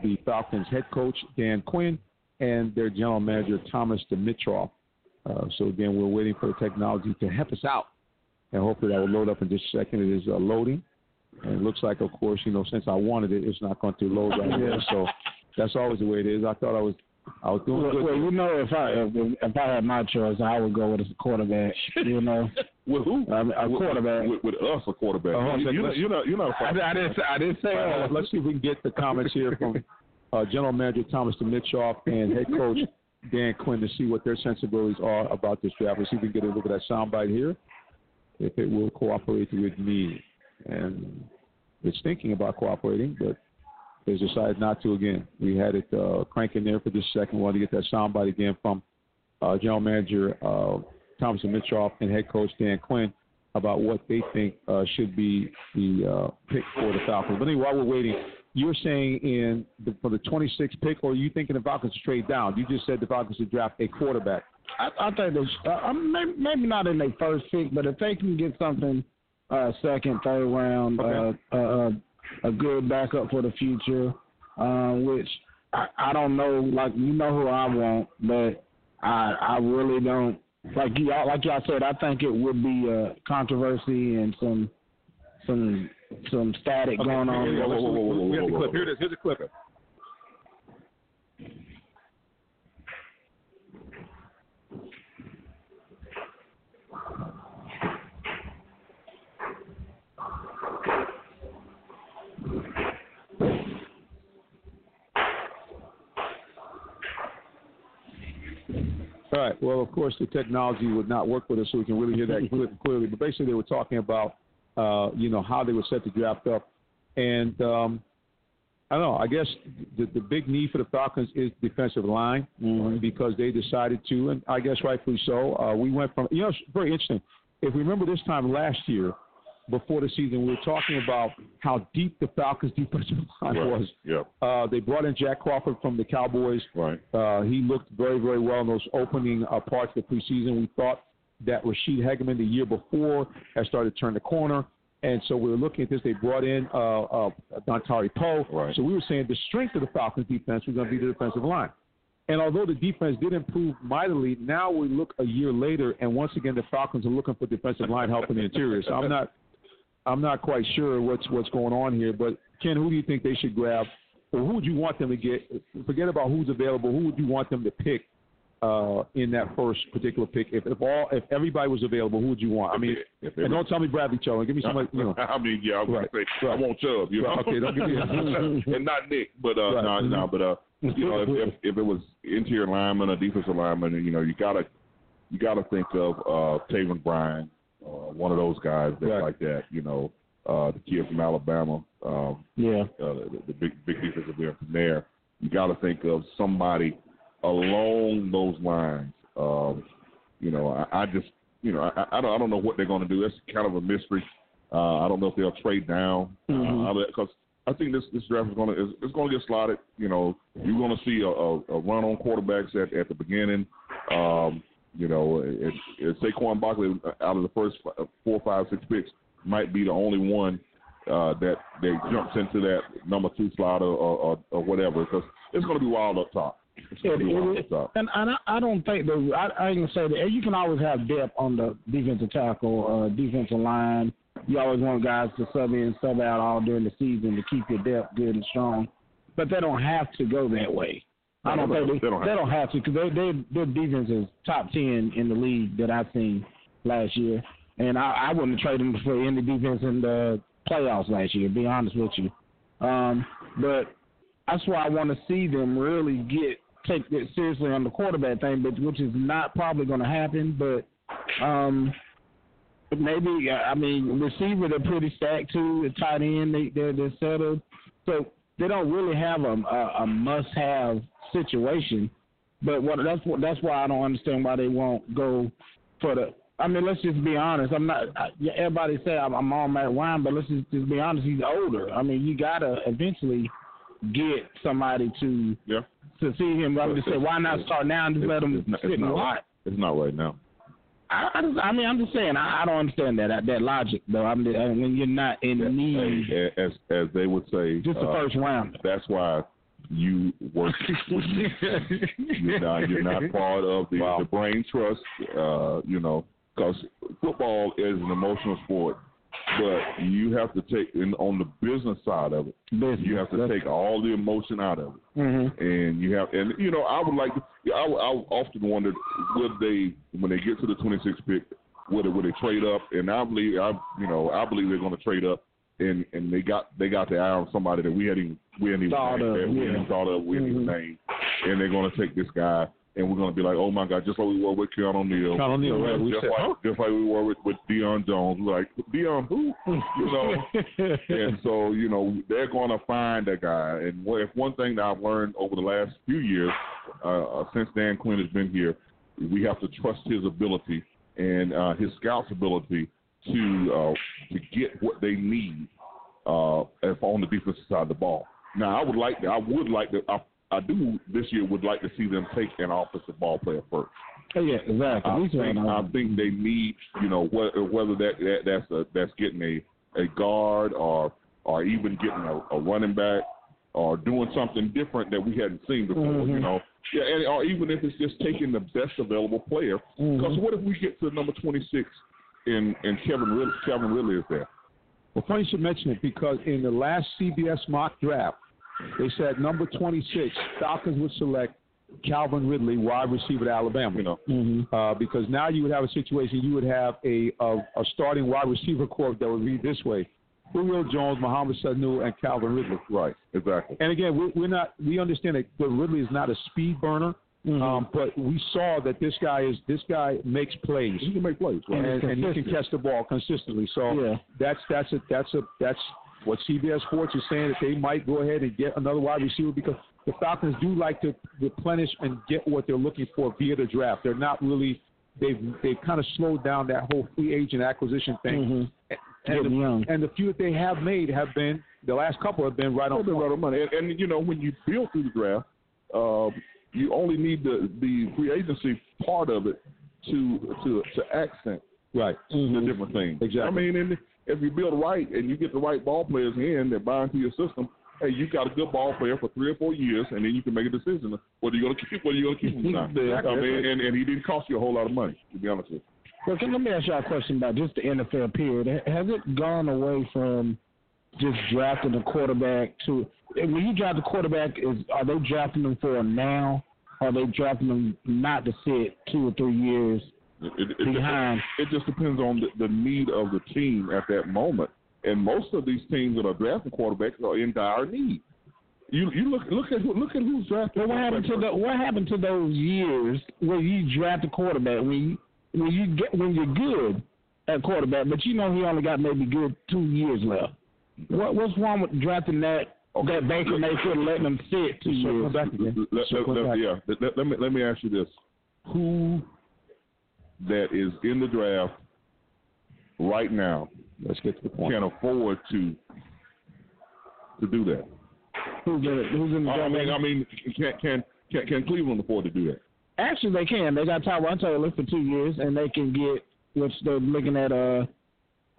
S3: the Falcons head coach, Dan Quinn, and their general manager, Thomas Dimitroff. Uh, so, again, we're waiting for the technology to help us out. And hopefully that will load up in just a second. It is uh, loading. And it looks like, of course, you know, since I wanted it, it's not going to load right there. So that's always the way it is. I thought I was, I was doing
S5: Well,
S3: good.
S5: well, you know, if I if, if I had my choice, I would go with a quarterback. You know,
S4: With who?
S5: I mean, a
S4: With-
S5: quarterback.
S4: With, with us, a quarterback.
S3: Hold on a
S4: you,
S3: second.
S4: you,
S3: Let's-
S4: you're not. You're not. A
S5: I, I didn't. say- I didn't say.
S3: All right,
S5: Uh,
S3: let's see if we can get the comments here from uh, General Manager Thomas Dimitroff and Head Coach Dan Quinn to see what their sensibilities are about this draft. Let's see if we can get a look at that soundbite here, if it will cooperate with me. And it's thinking about cooperating, but has decided not to again. We had it uh, cranking there for just a second. We wanted to get that soundbite again from uh, General Manager uh, Thomas Dimitroff and Head Coach Dan Quinn about what they think uh, should be the uh, pick for the Falcons. But anyway, while we're waiting, you're saying in the, for the 26th pick, or are you thinking the Falcons should trade down? You just said the Falcons should draft a quarterback.
S5: I, I think they. Uh, maybe, maybe not in their first pick, but if they can get something, uh, second, third round,
S3: Okay.
S5: uh, uh, a good backup for the future, uh, which I, I don't know. Like you know who I want, but I I really don't. Like y'all, like y'all said, I think it would be a controversy and some some some static going on.
S3: Here we go.
S4: whoa, whoa, whoa, whoa,
S3: We got the clip. Here it is. Here's the clip. All right. Well, of course, the technology would not work with us, so we can really hear that clip clearly. But basically, they were talking about, uh, you know, how they would set the draft up, and um, I don't know. I guess the, the big need for the Falcons is defensive line because they decided to, and I guess rightfully so. Uh, we went from, you know, it's very interesting. If we remember this time last year, before the season, we were talking about how deep the Falcons' defensive line
S4: Right.
S3: was.
S4: Yep.
S3: Uh, they brought in Jack Crawford from the Cowboys.
S4: Right.
S3: Uh, he looked very, very well in those opening uh, parts of the preseason. We thought that Ra'Shede Hageman the year before had started to turn the corner. And so we were looking at this. They brought in uh, uh, Dontari Poe.
S4: Right.
S3: So we were saying the strength of the Falcons' defense was going to be the defensive line. And although the defense did improve mightily, now we look a year later, and once again the Falcons are looking for defensive line help in the interior. So I'm not, I'm not quite sure what's what's going on here. But Ken, who do you think they should grab, or who would you want them to get? Forget about who's available. Who would you want them to pick uh, in that first particular pick, if, if all if everybody was available, who would you want? I mean,
S4: If
S3: and don't tell me Bradley Chubb. Give me somebody. You know,
S4: I mean, yeah, I was
S3: Right,
S4: gonna say
S3: right.
S4: I want Chubb, you know.
S3: Right, okay, don't give me
S4: and not Nick, but uh,
S3: Right.
S4: no, no, but uh, you know, if, if if it was interior lineman or defensive lineman, you know, you gotta you gotta think of uh, Taven Bryan, one of those guys that's
S3: Right.
S4: like that, you know, uh, the kid from Alabama, um,
S5: Yeah.
S4: uh, the, the big big defensive end from there. You got to think of somebody along those lines. Um, you know, I, I just you know I, I don't I don't know what they're going to do. That's kind of a mystery. Uh, I don't know if they'll trade down because I think this this draft is going to is, it's going to get slotted. You know, you're going to see a, a, a run on quarterbacks at at the beginning. Um, you know, it, it, Saquon Barkley out of the first four, five, six picks might be the only one uh, that that jumps into that number two slot or, or, or whatever because it's going to be wild up top. It's going to be wild up top.
S5: And, and I, I don't think that I, I ain't gonna say that you can always have depth on the defensive tackle, uh, defensive line. You always want guys to sub in, sub out all during the season to keep your depth good and strong. But they don't have to go that way. I don't
S4: they
S5: think
S4: don't-
S5: they,
S4: they don't have
S5: they don't have to because they, they, their defense is top ten in the league that I've seen last year, and I, I wouldn't trade them for any defense in the playoffs last year. To be honest with you, um, but that's why I want to see them really get take it seriously on the quarterback thing, but which is not probably going to happen. But um, maybe I mean receiver they're pretty stacked too. The tight end they they're, they're settled, so they don't really have a a, a must have situation. But what that's what that's why I don't understand why they won't go for the. I mean, let's just be honest. I'm not. I, everybody say I'm, I'm on Matt Ryan, but let's just, just be honest. He's older. I mean, you gotta eventually get somebody to
S4: Yeah.
S5: to see him. I'm just say, why not start now and just let him
S4: it's not,
S5: sit and watch?
S4: right. It's not right now.
S5: I, I, just, I mean, I'm just saying, I, I don't understand that that logic though. I'm just, when you're not in need,
S4: as as they would say,
S5: just the
S4: uh,
S5: first round.
S4: That's why you work. you're not you're not part of the, the brain trust. Uh, you know, because football is an emotional sport, but you have to take in on the business side of it. You have to take all the emotion out of it,
S5: Mm-hmm.
S4: and you have and you know I would like to. I, I often wondered would they when they get to the 26th pick would they, would they trade up? And I believe I you know I believe they're going to trade up. And and they got they got the eye on somebody that we hadn't even we hadn't even
S5: Thought
S4: named,
S5: of,
S4: that we
S5: yeah.
S4: even thought of we hadn't even named, and they're going to take this guy, and we're going to be like, oh my God, just like we were with Keanu Neal,
S3: Keanu Neal, right, we
S4: Just
S3: said,
S4: like
S3: huh?
S4: just like we were with with Deion Jones, we're like Deion who, you know, and so you know they're going to find a guy. And what if one thing that I've learned over the last few years, uh, uh, since Dan Quinn has been here, we have to trust his ability and uh, his scouts' ability to uh, to get what they need uh, if on the defensive side of the ball. Now, I would like to, I would like to, I, I do this year would like to see them take an offensive ball player first.
S5: Oh, yeah, exactly.
S4: I think, I think they need, you know, whether, whether that, that that's a, that's getting a, a guard or or even getting a, a running back or doing something different that we hadn't seen before, you
S5: Mhm.
S4: know. Yeah, and, or even if it's just taking the best available player. Because
S5: Mhm.
S4: what if we get to number 26 and and Kevin Ridley, Kevin Ridley is there?
S3: Well, funny you should mention it because in the last CBS mock draft, they said number 26, Falcons would select Calvin Ridley, wide receiver at Alabama.
S4: You know,
S5: Mm-hmm.
S3: uh, because now you would have a situation, you would have a, a, a starting wide receiver corps that would be this way: Julio Jones, Mohamed Sanu, and Calvin Ridley.
S4: right? Exactly.
S3: And again, we, we're not. We understand that, that Ridley is not a speed burner,
S5: Mm-hmm.
S3: um, but we saw that this guy is this guy makes plays.
S4: He can make plays, right?
S3: and, and he can catch the ball consistently. So
S5: Yeah.
S3: that's that's a that's a that's what CBS Sports is saying that they might go ahead and get another wide receiver because the Falcons do like to replenish and get what they're looking for via the draft. They're not really they've they've kind of slowed down that whole free agent acquisition thing.
S5: Mm-hmm.
S3: And,
S5: Getting
S3: the,
S5: young.
S3: and the few that they have made have been the last couple have been right on.
S4: Right on, right on money. And, and you know, when you build through the draft, uh, you only need the the free agency part of it to to to accent
S3: Right.
S4: the different things.
S3: Exactly.
S4: I mean, and if you build right and you get the right ball players in that buy into your system, hey, you got a good ball player for three or four years, and then you can make a decision whether you're going to keep whether you're going to keep him or not.
S5: Exactly.
S4: I mean, and, and he didn't cost you a whole lot of money, to be honest with you.
S5: Well, can, let me ask you a question about just the NFL period. Has it gone away from just drafting a quarterback to when you draft a quarterback? Is are they drafting them for now, are they drafting them not to sit two or three years
S4: It, it, it,
S5: behind?
S4: it just depends on the, the need of the team at that moment. And most of these teams that are drafting quarterbacks are in dire need. You you look look at who- look at who's drafting.
S5: Well, what happened to
S4: quarterbacks.
S5: the what happened to those years where you draft a quarterback when you when you get when you're good at quarterback, but you know he only got maybe good two years left. What what's wrong with drafting that okay. that Baker Mayfield letting them sit two
S3: Circle
S5: years?
S3: back again.
S4: Let, let- let-
S3: back.
S4: yeah, let, let- let me let me ask you this: Who that is in the draft right now
S3: Let's get to the point.
S4: can afford to to do that?
S5: Who's in it? Who's in the
S4: I
S5: draft?
S4: mean, I mean, can can can, can Cleveland afford to do that?
S5: Actually, they can. They got Tyrod Taylor for two years, and they can get which they're looking at uh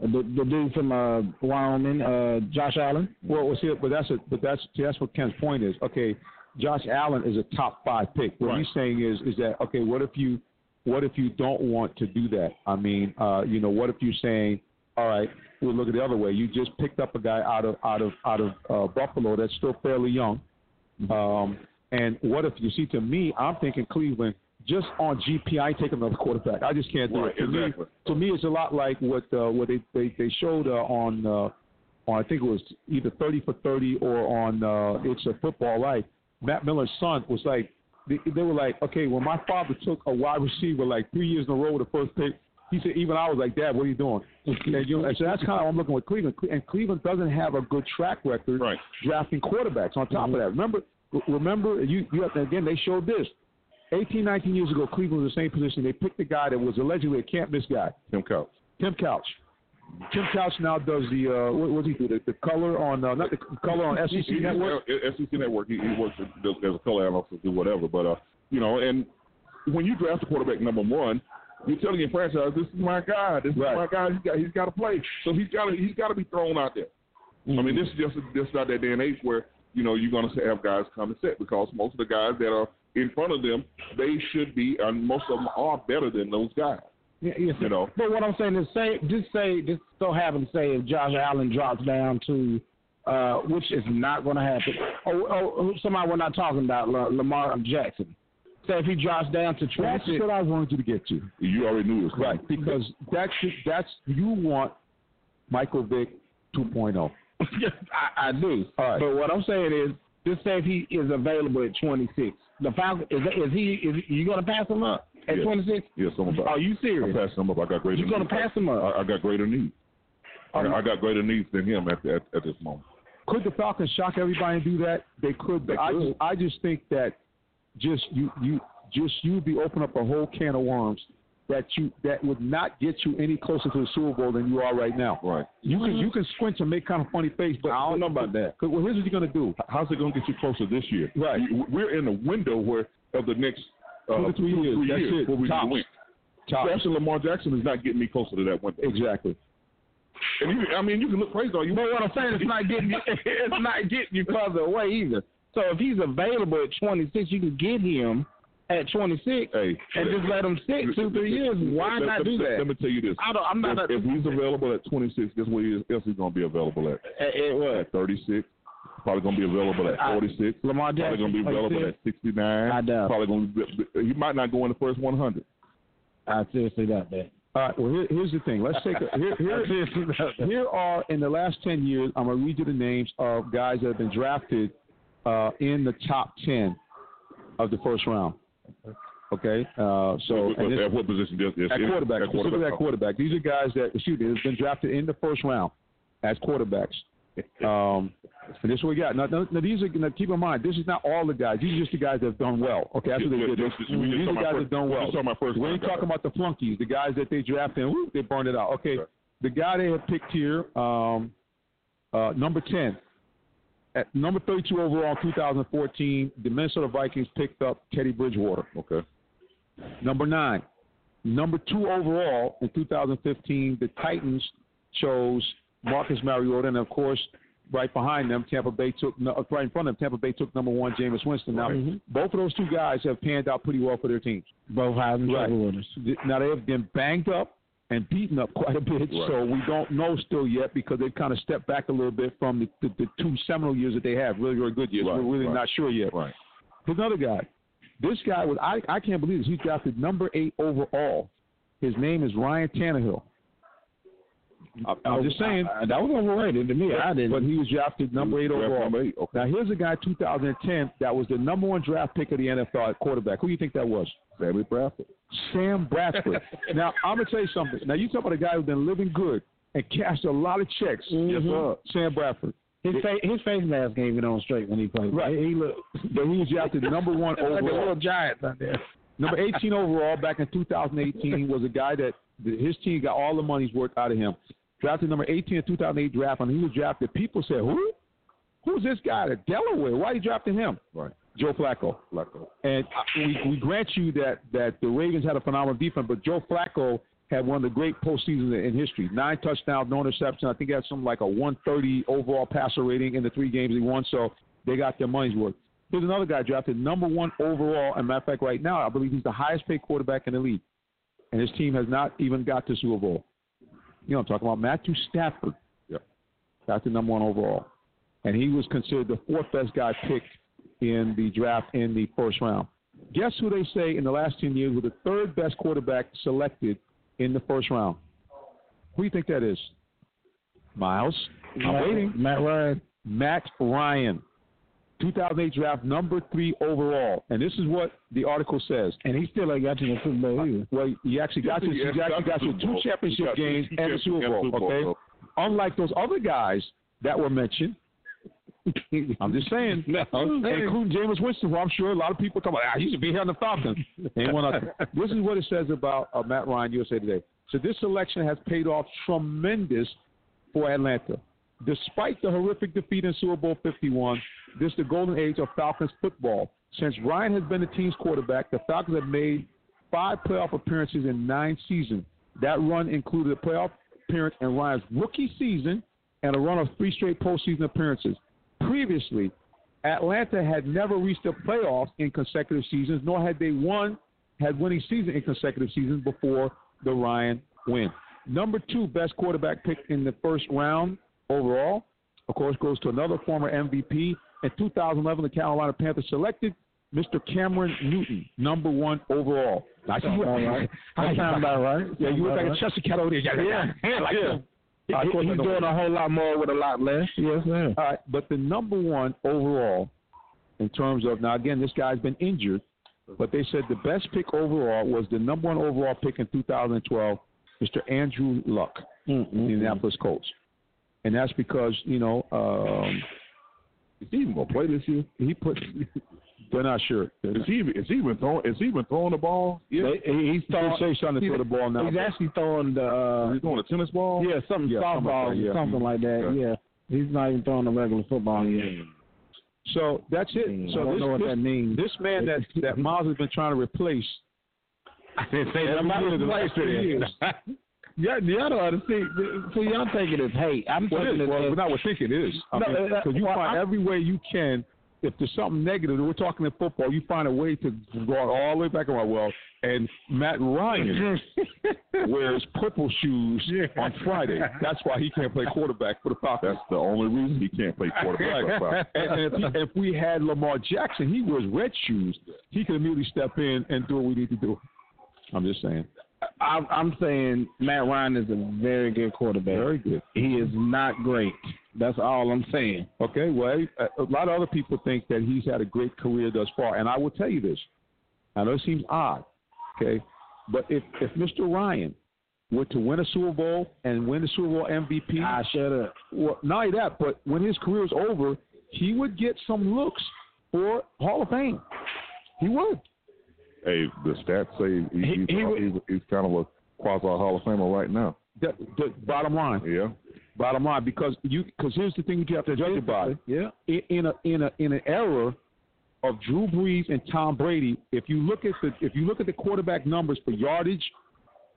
S5: the the dude from uh Wyoming, uh Josh Allen.
S3: Well, well, see, but that's a, but that's see, that's what Ken's point is. Okay, Josh Allen is a top five pick. What
S4: Right.
S3: he's saying is is that okay? What if you what if you don't want to do that? I mean, uh, you know, what if you're saying, all right, we'll look at the other way. You just picked up a guy out of out of out of uh, Buffalo that's still fairly young. Um, and what if you see? To me, I'm thinking Cleveland. Just on GPI, take another quarterback. I just can't do
S4: Right,
S3: it. To me, to me, it's a lot like what uh, what they they, they showed uh, on uh, on I think it was either thirty for thirty or on uh, it's a football life. Matt Millen's son was like they, they were like, okay, when my father took a wide receiver like three years in a row with the first pick, he said even I was like, Dad, what are you doing? and, you know, and so that's kind of how I'm looking with Cleveland. And Cleveland doesn't have a good track record
S4: Right.
S3: drafting quarterbacks. On top of mm-hmm. that, remember remember you you have, to, again they showed this. 18, 19 years ago, Cleveland was the same position. They picked the guy that was allegedly a can't miss guy.
S4: Tim Couch.
S3: Tim Couch. Tim Couch now does the uh, what what does he do? The, the color on uh, not the color on SEC
S4: He-
S3: Network.
S4: uh, SEC Network. He, he works as, a color analyst or whatever. But uh, you know, and when you draft a quarterback number one, you're telling your franchise, "This is my guy. This
S3: Right.
S4: is my guy. He's got he's got to play. So he's got to he's got to be thrown out there. I mean, this is just just not that day and age where you know you're going to have guys come and sit because most of the guys that are in front of them, they should be, and most of them are better than those guys.
S5: Yeah, yes,
S4: You know.
S5: But what I'm saying is, say just say just so happen to say if Josh Allen drops down to, uh, which is not going to happen. Oh, oh, somebody we're not talking about La- Lamar Jackson. Say if he drops down to
S3: That's what I wanted you to get to.
S4: You already knew it was coming.
S3: Right, because that's that's you want Michael Vick 2.0.
S5: I, I do.
S3: All right.
S5: But what I'm saying is, just say if he is available at 26. The Falcon is is he is you going to pass him up at
S4: Yes.
S5: 26?
S4: Yes, I'm about.
S5: Are you serious?
S4: I'm
S5: serious?
S4: passing him up. I got greater.
S5: You gonna
S4: needs.
S5: pass him up?
S4: I, I got greater needs. I,
S5: Um,
S4: I got greater needs than him at at, at this moment.
S3: Could the Falcons shock everybody and do that? They could. But
S4: They
S3: I
S4: could.
S3: just I just think that just you you just you'd be opening up a whole can of worms that you that would not get you any closer to the Super Bowl than you are right now.
S4: Right.
S3: You can you can squint and make kind of funny face, but
S5: I don't know about that.
S3: Well, here's what you're gonna do.
S4: How's it going to get you closer this year?
S3: Right.
S4: We're in a window where of the next uh,
S3: Two to three years.
S4: three
S3: That's
S4: years
S3: it.
S4: we can win.
S3: Tops.
S4: Drafting Lamar Jackson is not getting me closer to that window.
S3: Exactly.
S4: And you, I mean, you can look crazy all you
S5: But what I'm saying is not getting you, it's not getting you further away either. So if he's available at 26, you can get him at 26
S4: Hey,
S5: and just let him sit two, three years. Why
S4: let,
S5: not
S4: let,
S5: do
S4: let,
S5: that?
S4: Let me tell you this.
S5: I don't, I'm not.
S4: If, if he's available at 26, guess what he is, else he's going to be available at?
S5: at, at what?
S4: At 36. Probably going to be available at
S5: I-
S4: 46.
S5: Lamar
S4: Probably going to be available
S5: said,
S4: at 69.
S5: I doubt.
S4: Probably going to be, he might not go in the first 100.
S5: I seriously doubt that.
S3: All right. Well, here, here's the thing. Let's take a, here. Here,
S5: seriously doubt that.
S3: here are in the last ten years. I'm gonna read you the names of guys that have been drafted uh, in the top ten of the first round. Okay. Uh, so
S4: At-
S3: this-
S4: at what position? Just, just
S3: at quarterback, specifically at quarterback. These are guys that excuse me, have been drafted in the first round as quarterbacks. Um, and this is what we got. Now, now, now these are now keep in mind, this is not all the guys. These are just the guys that have done well. Okay, that's what they did.
S4: this
S3: These are
S4: talking
S3: guys that have done well.
S4: just talking first
S3: We ain't talking about the flunkies, the guys that they drafted and whoop, they burned it out. Okay, the guy they have picked here, um, uh, number ten. At number 32 overall, 2014, the Minnesota Vikings picked up Teddy Bridgewater.
S4: Okay.
S3: Number nine. Number two overall in 2015, the Titans chose Marcus Mariota, and of course, right behind them, Tampa Bay took uh, right in front of them, Tampa Bay took number one, Jameis Winston. Now,
S5: Right.
S3: both of those two guys have panned out pretty well for their teams.
S5: Both Heisman
S3: Right.
S5: Winners.
S3: Now they have been banged up and beaten up quite a bit,
S4: Right.
S3: so we don't know still yet because they've kind of stepped back a little bit from the, the, the two seminal years that they have, really, really good years.
S4: Right,
S3: We're really not sure yet.
S4: Right.
S3: Here's another guy, This guy was I I can't believe this. He's drafted number eight overall. His name is Ryan Tannehill. I, I'm just saying
S5: I- that was overrated to me. I didn't.
S3: but he was drafted number eight
S4: Draft
S3: overall.
S4: number eight, okay.
S3: Now here's a guy 2010 that was the number one draft pick of the NFL at quarterback. Who do you think that was?
S4: Sammy Bradford.
S3: Sam Bradford. now I'm gonna tell you something. Now you talk about a guy who's been living good and cashed a lot of checks.
S5: Yes, mm-hmm.
S3: sir. Sam Bradford.
S5: his face, his face mask ain't even on straight when he played.
S3: Right.
S5: He looked
S3: But he was drafted number one
S5: like the
S3: overall.
S5: little giants out there.
S3: Number 18 overall back in 2018 was a guy that his team got all the money's worth out of him. Drafted number 18 in 2008 draft, and he was drafted. People said, "Who? Who's this guy? The Delaware? Why are you drafting him?"
S4: Right.
S3: Joe Flacco.
S4: Flacco.
S3: And we, we grant you that that the Ravens had a phenomenal defense, but Joe Flacco had one of the great postseasons in history. Nine touchdowns, no interception. I think he had something like a 130 overall passer rating in the three games he won. So they got their money's worth. Here's another guy drafted number one overall. And matter of fact, right now I believe he's the highest paid quarterback in the league, and his team has not even got to Super Bowl. You know, I'm talking about Matthew Stafford.
S4: Yep.
S3: Got the number one overall, and he was considered the fourth best guy picked in the draft in the first round. Guess who they say in the last 10 years was the third best quarterback selected in the first round? Who do you think that is? Miles. I'm waiting.
S5: Matt Ryan.
S3: Matt Ryan. 2008 draft, number three overall. And this is what the article says.
S5: And he still ain't got to the Super Bowl either.
S3: Well, he actually got to, he
S4: Yes,
S3: actually got
S4: the
S3: to two championship
S4: He
S3: games
S4: two
S3: and the Super Bowl. Okay,
S4: Bowl.
S3: unlike those other guys that were mentioned. I'm just saying, including Jameis Winston, who I'm sure a lot of people talk about. Ah, he should be here on the Falcons. One this is what it says about uh, Matt Ryan, USA Today. So this selection has paid off tremendous for Atlanta. Despite the horrific defeat in Super Bowl 51, this is the golden age of Falcons football. Since Ryan has been the team's quarterback, the Falcons have made five playoff appearances in nine seasons. That run included a playoff appearance in Ryan's rookie season and a run of three straight postseason appearances. Previously, Atlanta had never reached the playoffs in consecutive seasons, nor had they won had winning season in consecutive seasons before the Ryan win. Number two best quarterback pick in the first round overall, of course, goes to another former MVP. In 2011, the Carolina Panthers selected Mr. Cameron Newton, number one overall. I see you.
S5: All right. That sound about right.
S3: Yeah, you look like a Chester cat over there. Yeah,
S5: Yeah,
S3: like
S5: yeah.
S3: that. All right, of course
S5: He-
S3: I
S5: He's doing a whole lot more with a lot less. Yes, sir.
S3: All right, but the number one overall, in terms of now again, this guy's been injured, but they said the best pick overall was the number one overall pick in 2012, Mr. Andrew Luck,
S5: mm-hmm.
S3: the Indianapolis Colts, and that's because you know um,
S4: Is he even gonna play this year?
S3: he put. They're not sure.
S4: Is he even is he even throwing is he even throwing the ball? Yeah.
S5: He- He's throwing.
S3: say he's trying to throw the ball now.
S5: He's actually throwing the. Uh,
S4: He's throwing a tennis ball?
S5: yeah, something
S3: Yeah, something like
S5: softball,
S3: that, yeah.
S5: something like that.
S4: Okay.
S5: Yeah, he's not even throwing a regular football yet.
S3: So that's it.
S5: I
S3: So
S5: don't
S3: this,
S5: know what
S3: this,
S5: that means.
S3: this man that that Miles has been trying to replace.
S5: I didn't say
S3: that I'm not
S5: the last three years. Yeah, y'all don't understand. So y'all thinking it as hate. I'm
S3: Well,
S5: taking
S3: it is. Well, not. We're thinking it is. I
S5: No,
S3: mean,
S5: uh,
S3: 'cause you
S5: well,
S3: find
S5: I'm-
S3: every way you can. If there's something negative, we're talking in football, you find a way to go all the way back around. Well, and Matt Ryan wears purple shoes on Friday. That's why he can't play quarterback for the Falcons.
S4: That's the only reason he can't play quarterback.
S3: And, and if, he, if we had Lamar Jackson, he wears red shoes. He could immediately step in and do what we need to do. I'm just saying.
S5: I'm, I'm saying Matt Ryan is a very good quarterback.
S3: Very good.
S5: He is not great. That's all I'm saying.
S3: Okay, well, a lot of other people think that he's had a great career thus far, and I will tell you this. I know it seems odd, okay, but if if Mr. Ryan were to win a Super Bowl and win the Super Bowl MVP, I
S5: ah, shut up.
S3: well, not only that, but when his career is over, he would get some looks for Hall of Fame. He would.
S4: Hey, the stats say he,
S5: He-
S4: he's,
S5: he would-
S4: he's, he's kind of a quasi Hall of Famer right now.
S3: The, the bottom line.
S4: Yeah.
S3: Bottom line, because you because here's the thing that you have to judge about.
S5: Yeah.
S3: in, in a in a in an era of Drew Brees and Tom Brady, if you look at the if you look at the quarterback numbers for yardage,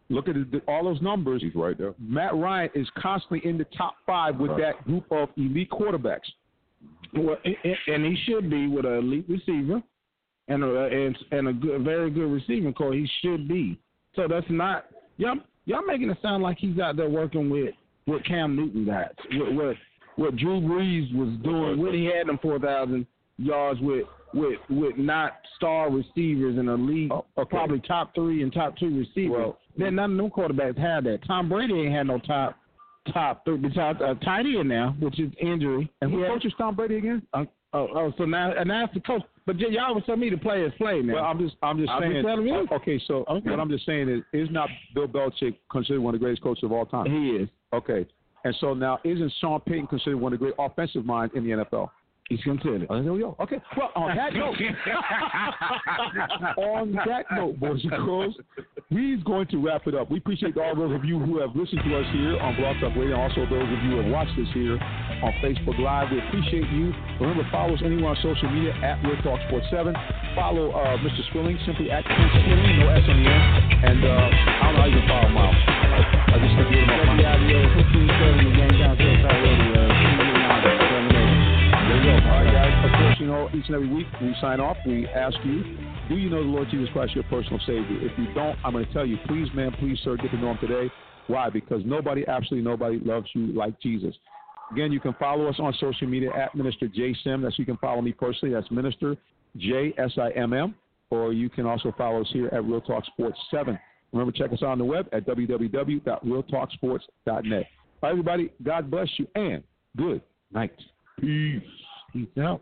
S3: look at the, all those numbers.
S4: He's right there.
S3: Matt Ryan is constantly in the top five with
S4: Right.
S3: that group of elite quarterbacks.
S5: Well, and- and- and he should be with an elite receiver and a and, and a good, very good receiving corps. He should be. So that's not y'all. Y'all making it sound like he's out there working with what Cam Newton got, what what, what Drew Brees was doing. What he had them four thousand yards with with with not star receivers and elite,
S3: Oh, okay.
S5: probably top three and top two receivers.
S3: Well-
S5: then none of them quarterbacks had that. Tom Brady ain't had no top top three. Besides uh, tight end now, which is injury.
S3: And who
S5: had-
S3: coaches Tom Brady again?
S5: uh, oh, oh, so now and it's the coach. But y'all was telling me to play as play now.
S3: Well, I'm just I'm just
S5: I'm
S3: saying.
S5: just.
S3: Okay, so
S5: Okay.
S3: what I'm just saying is, is not Bill Belichick considered one of the greatest coaches of all time?
S5: he is.
S3: Okay, and so now isn't Sean Payton considered one of the great offensive minds in the NFL?
S5: He's considered.
S3: Oh, there we go. Okay. Well, on that note, on that note, boys and girls, we're going to wrap it up. We appreciate all those of you who have listened to us here on Blog Talk Radio, and also those of you who have watched us here on Facebook Live. We appreciate you. Remember, follow us anywhere on social media at Real Talk Sports 7. Follow uh, Mr. Swilling simply at Ken Swilling, no S on the end. And uh, I don't know how you can follow Miles. I just think you're my you know, each and every week we sign off. We ask you, do you know the Lord Jesus Christ, your personal Savior? If you don't, I'm going to tell you, please, man, please, sir, get to know Him today. Why? Because nobody, absolutely nobody, loves you like Jesus. Again, you can follow us on social media at Minister J Sim. That's you can follow me personally. That's Minister J S I M M. Or you can also follow us here at Real Talk Sports 7. Remember, check us out on the web at www.realtalksports.net. All right, everybody, God bless you and good night. Peace.
S5: Peace out.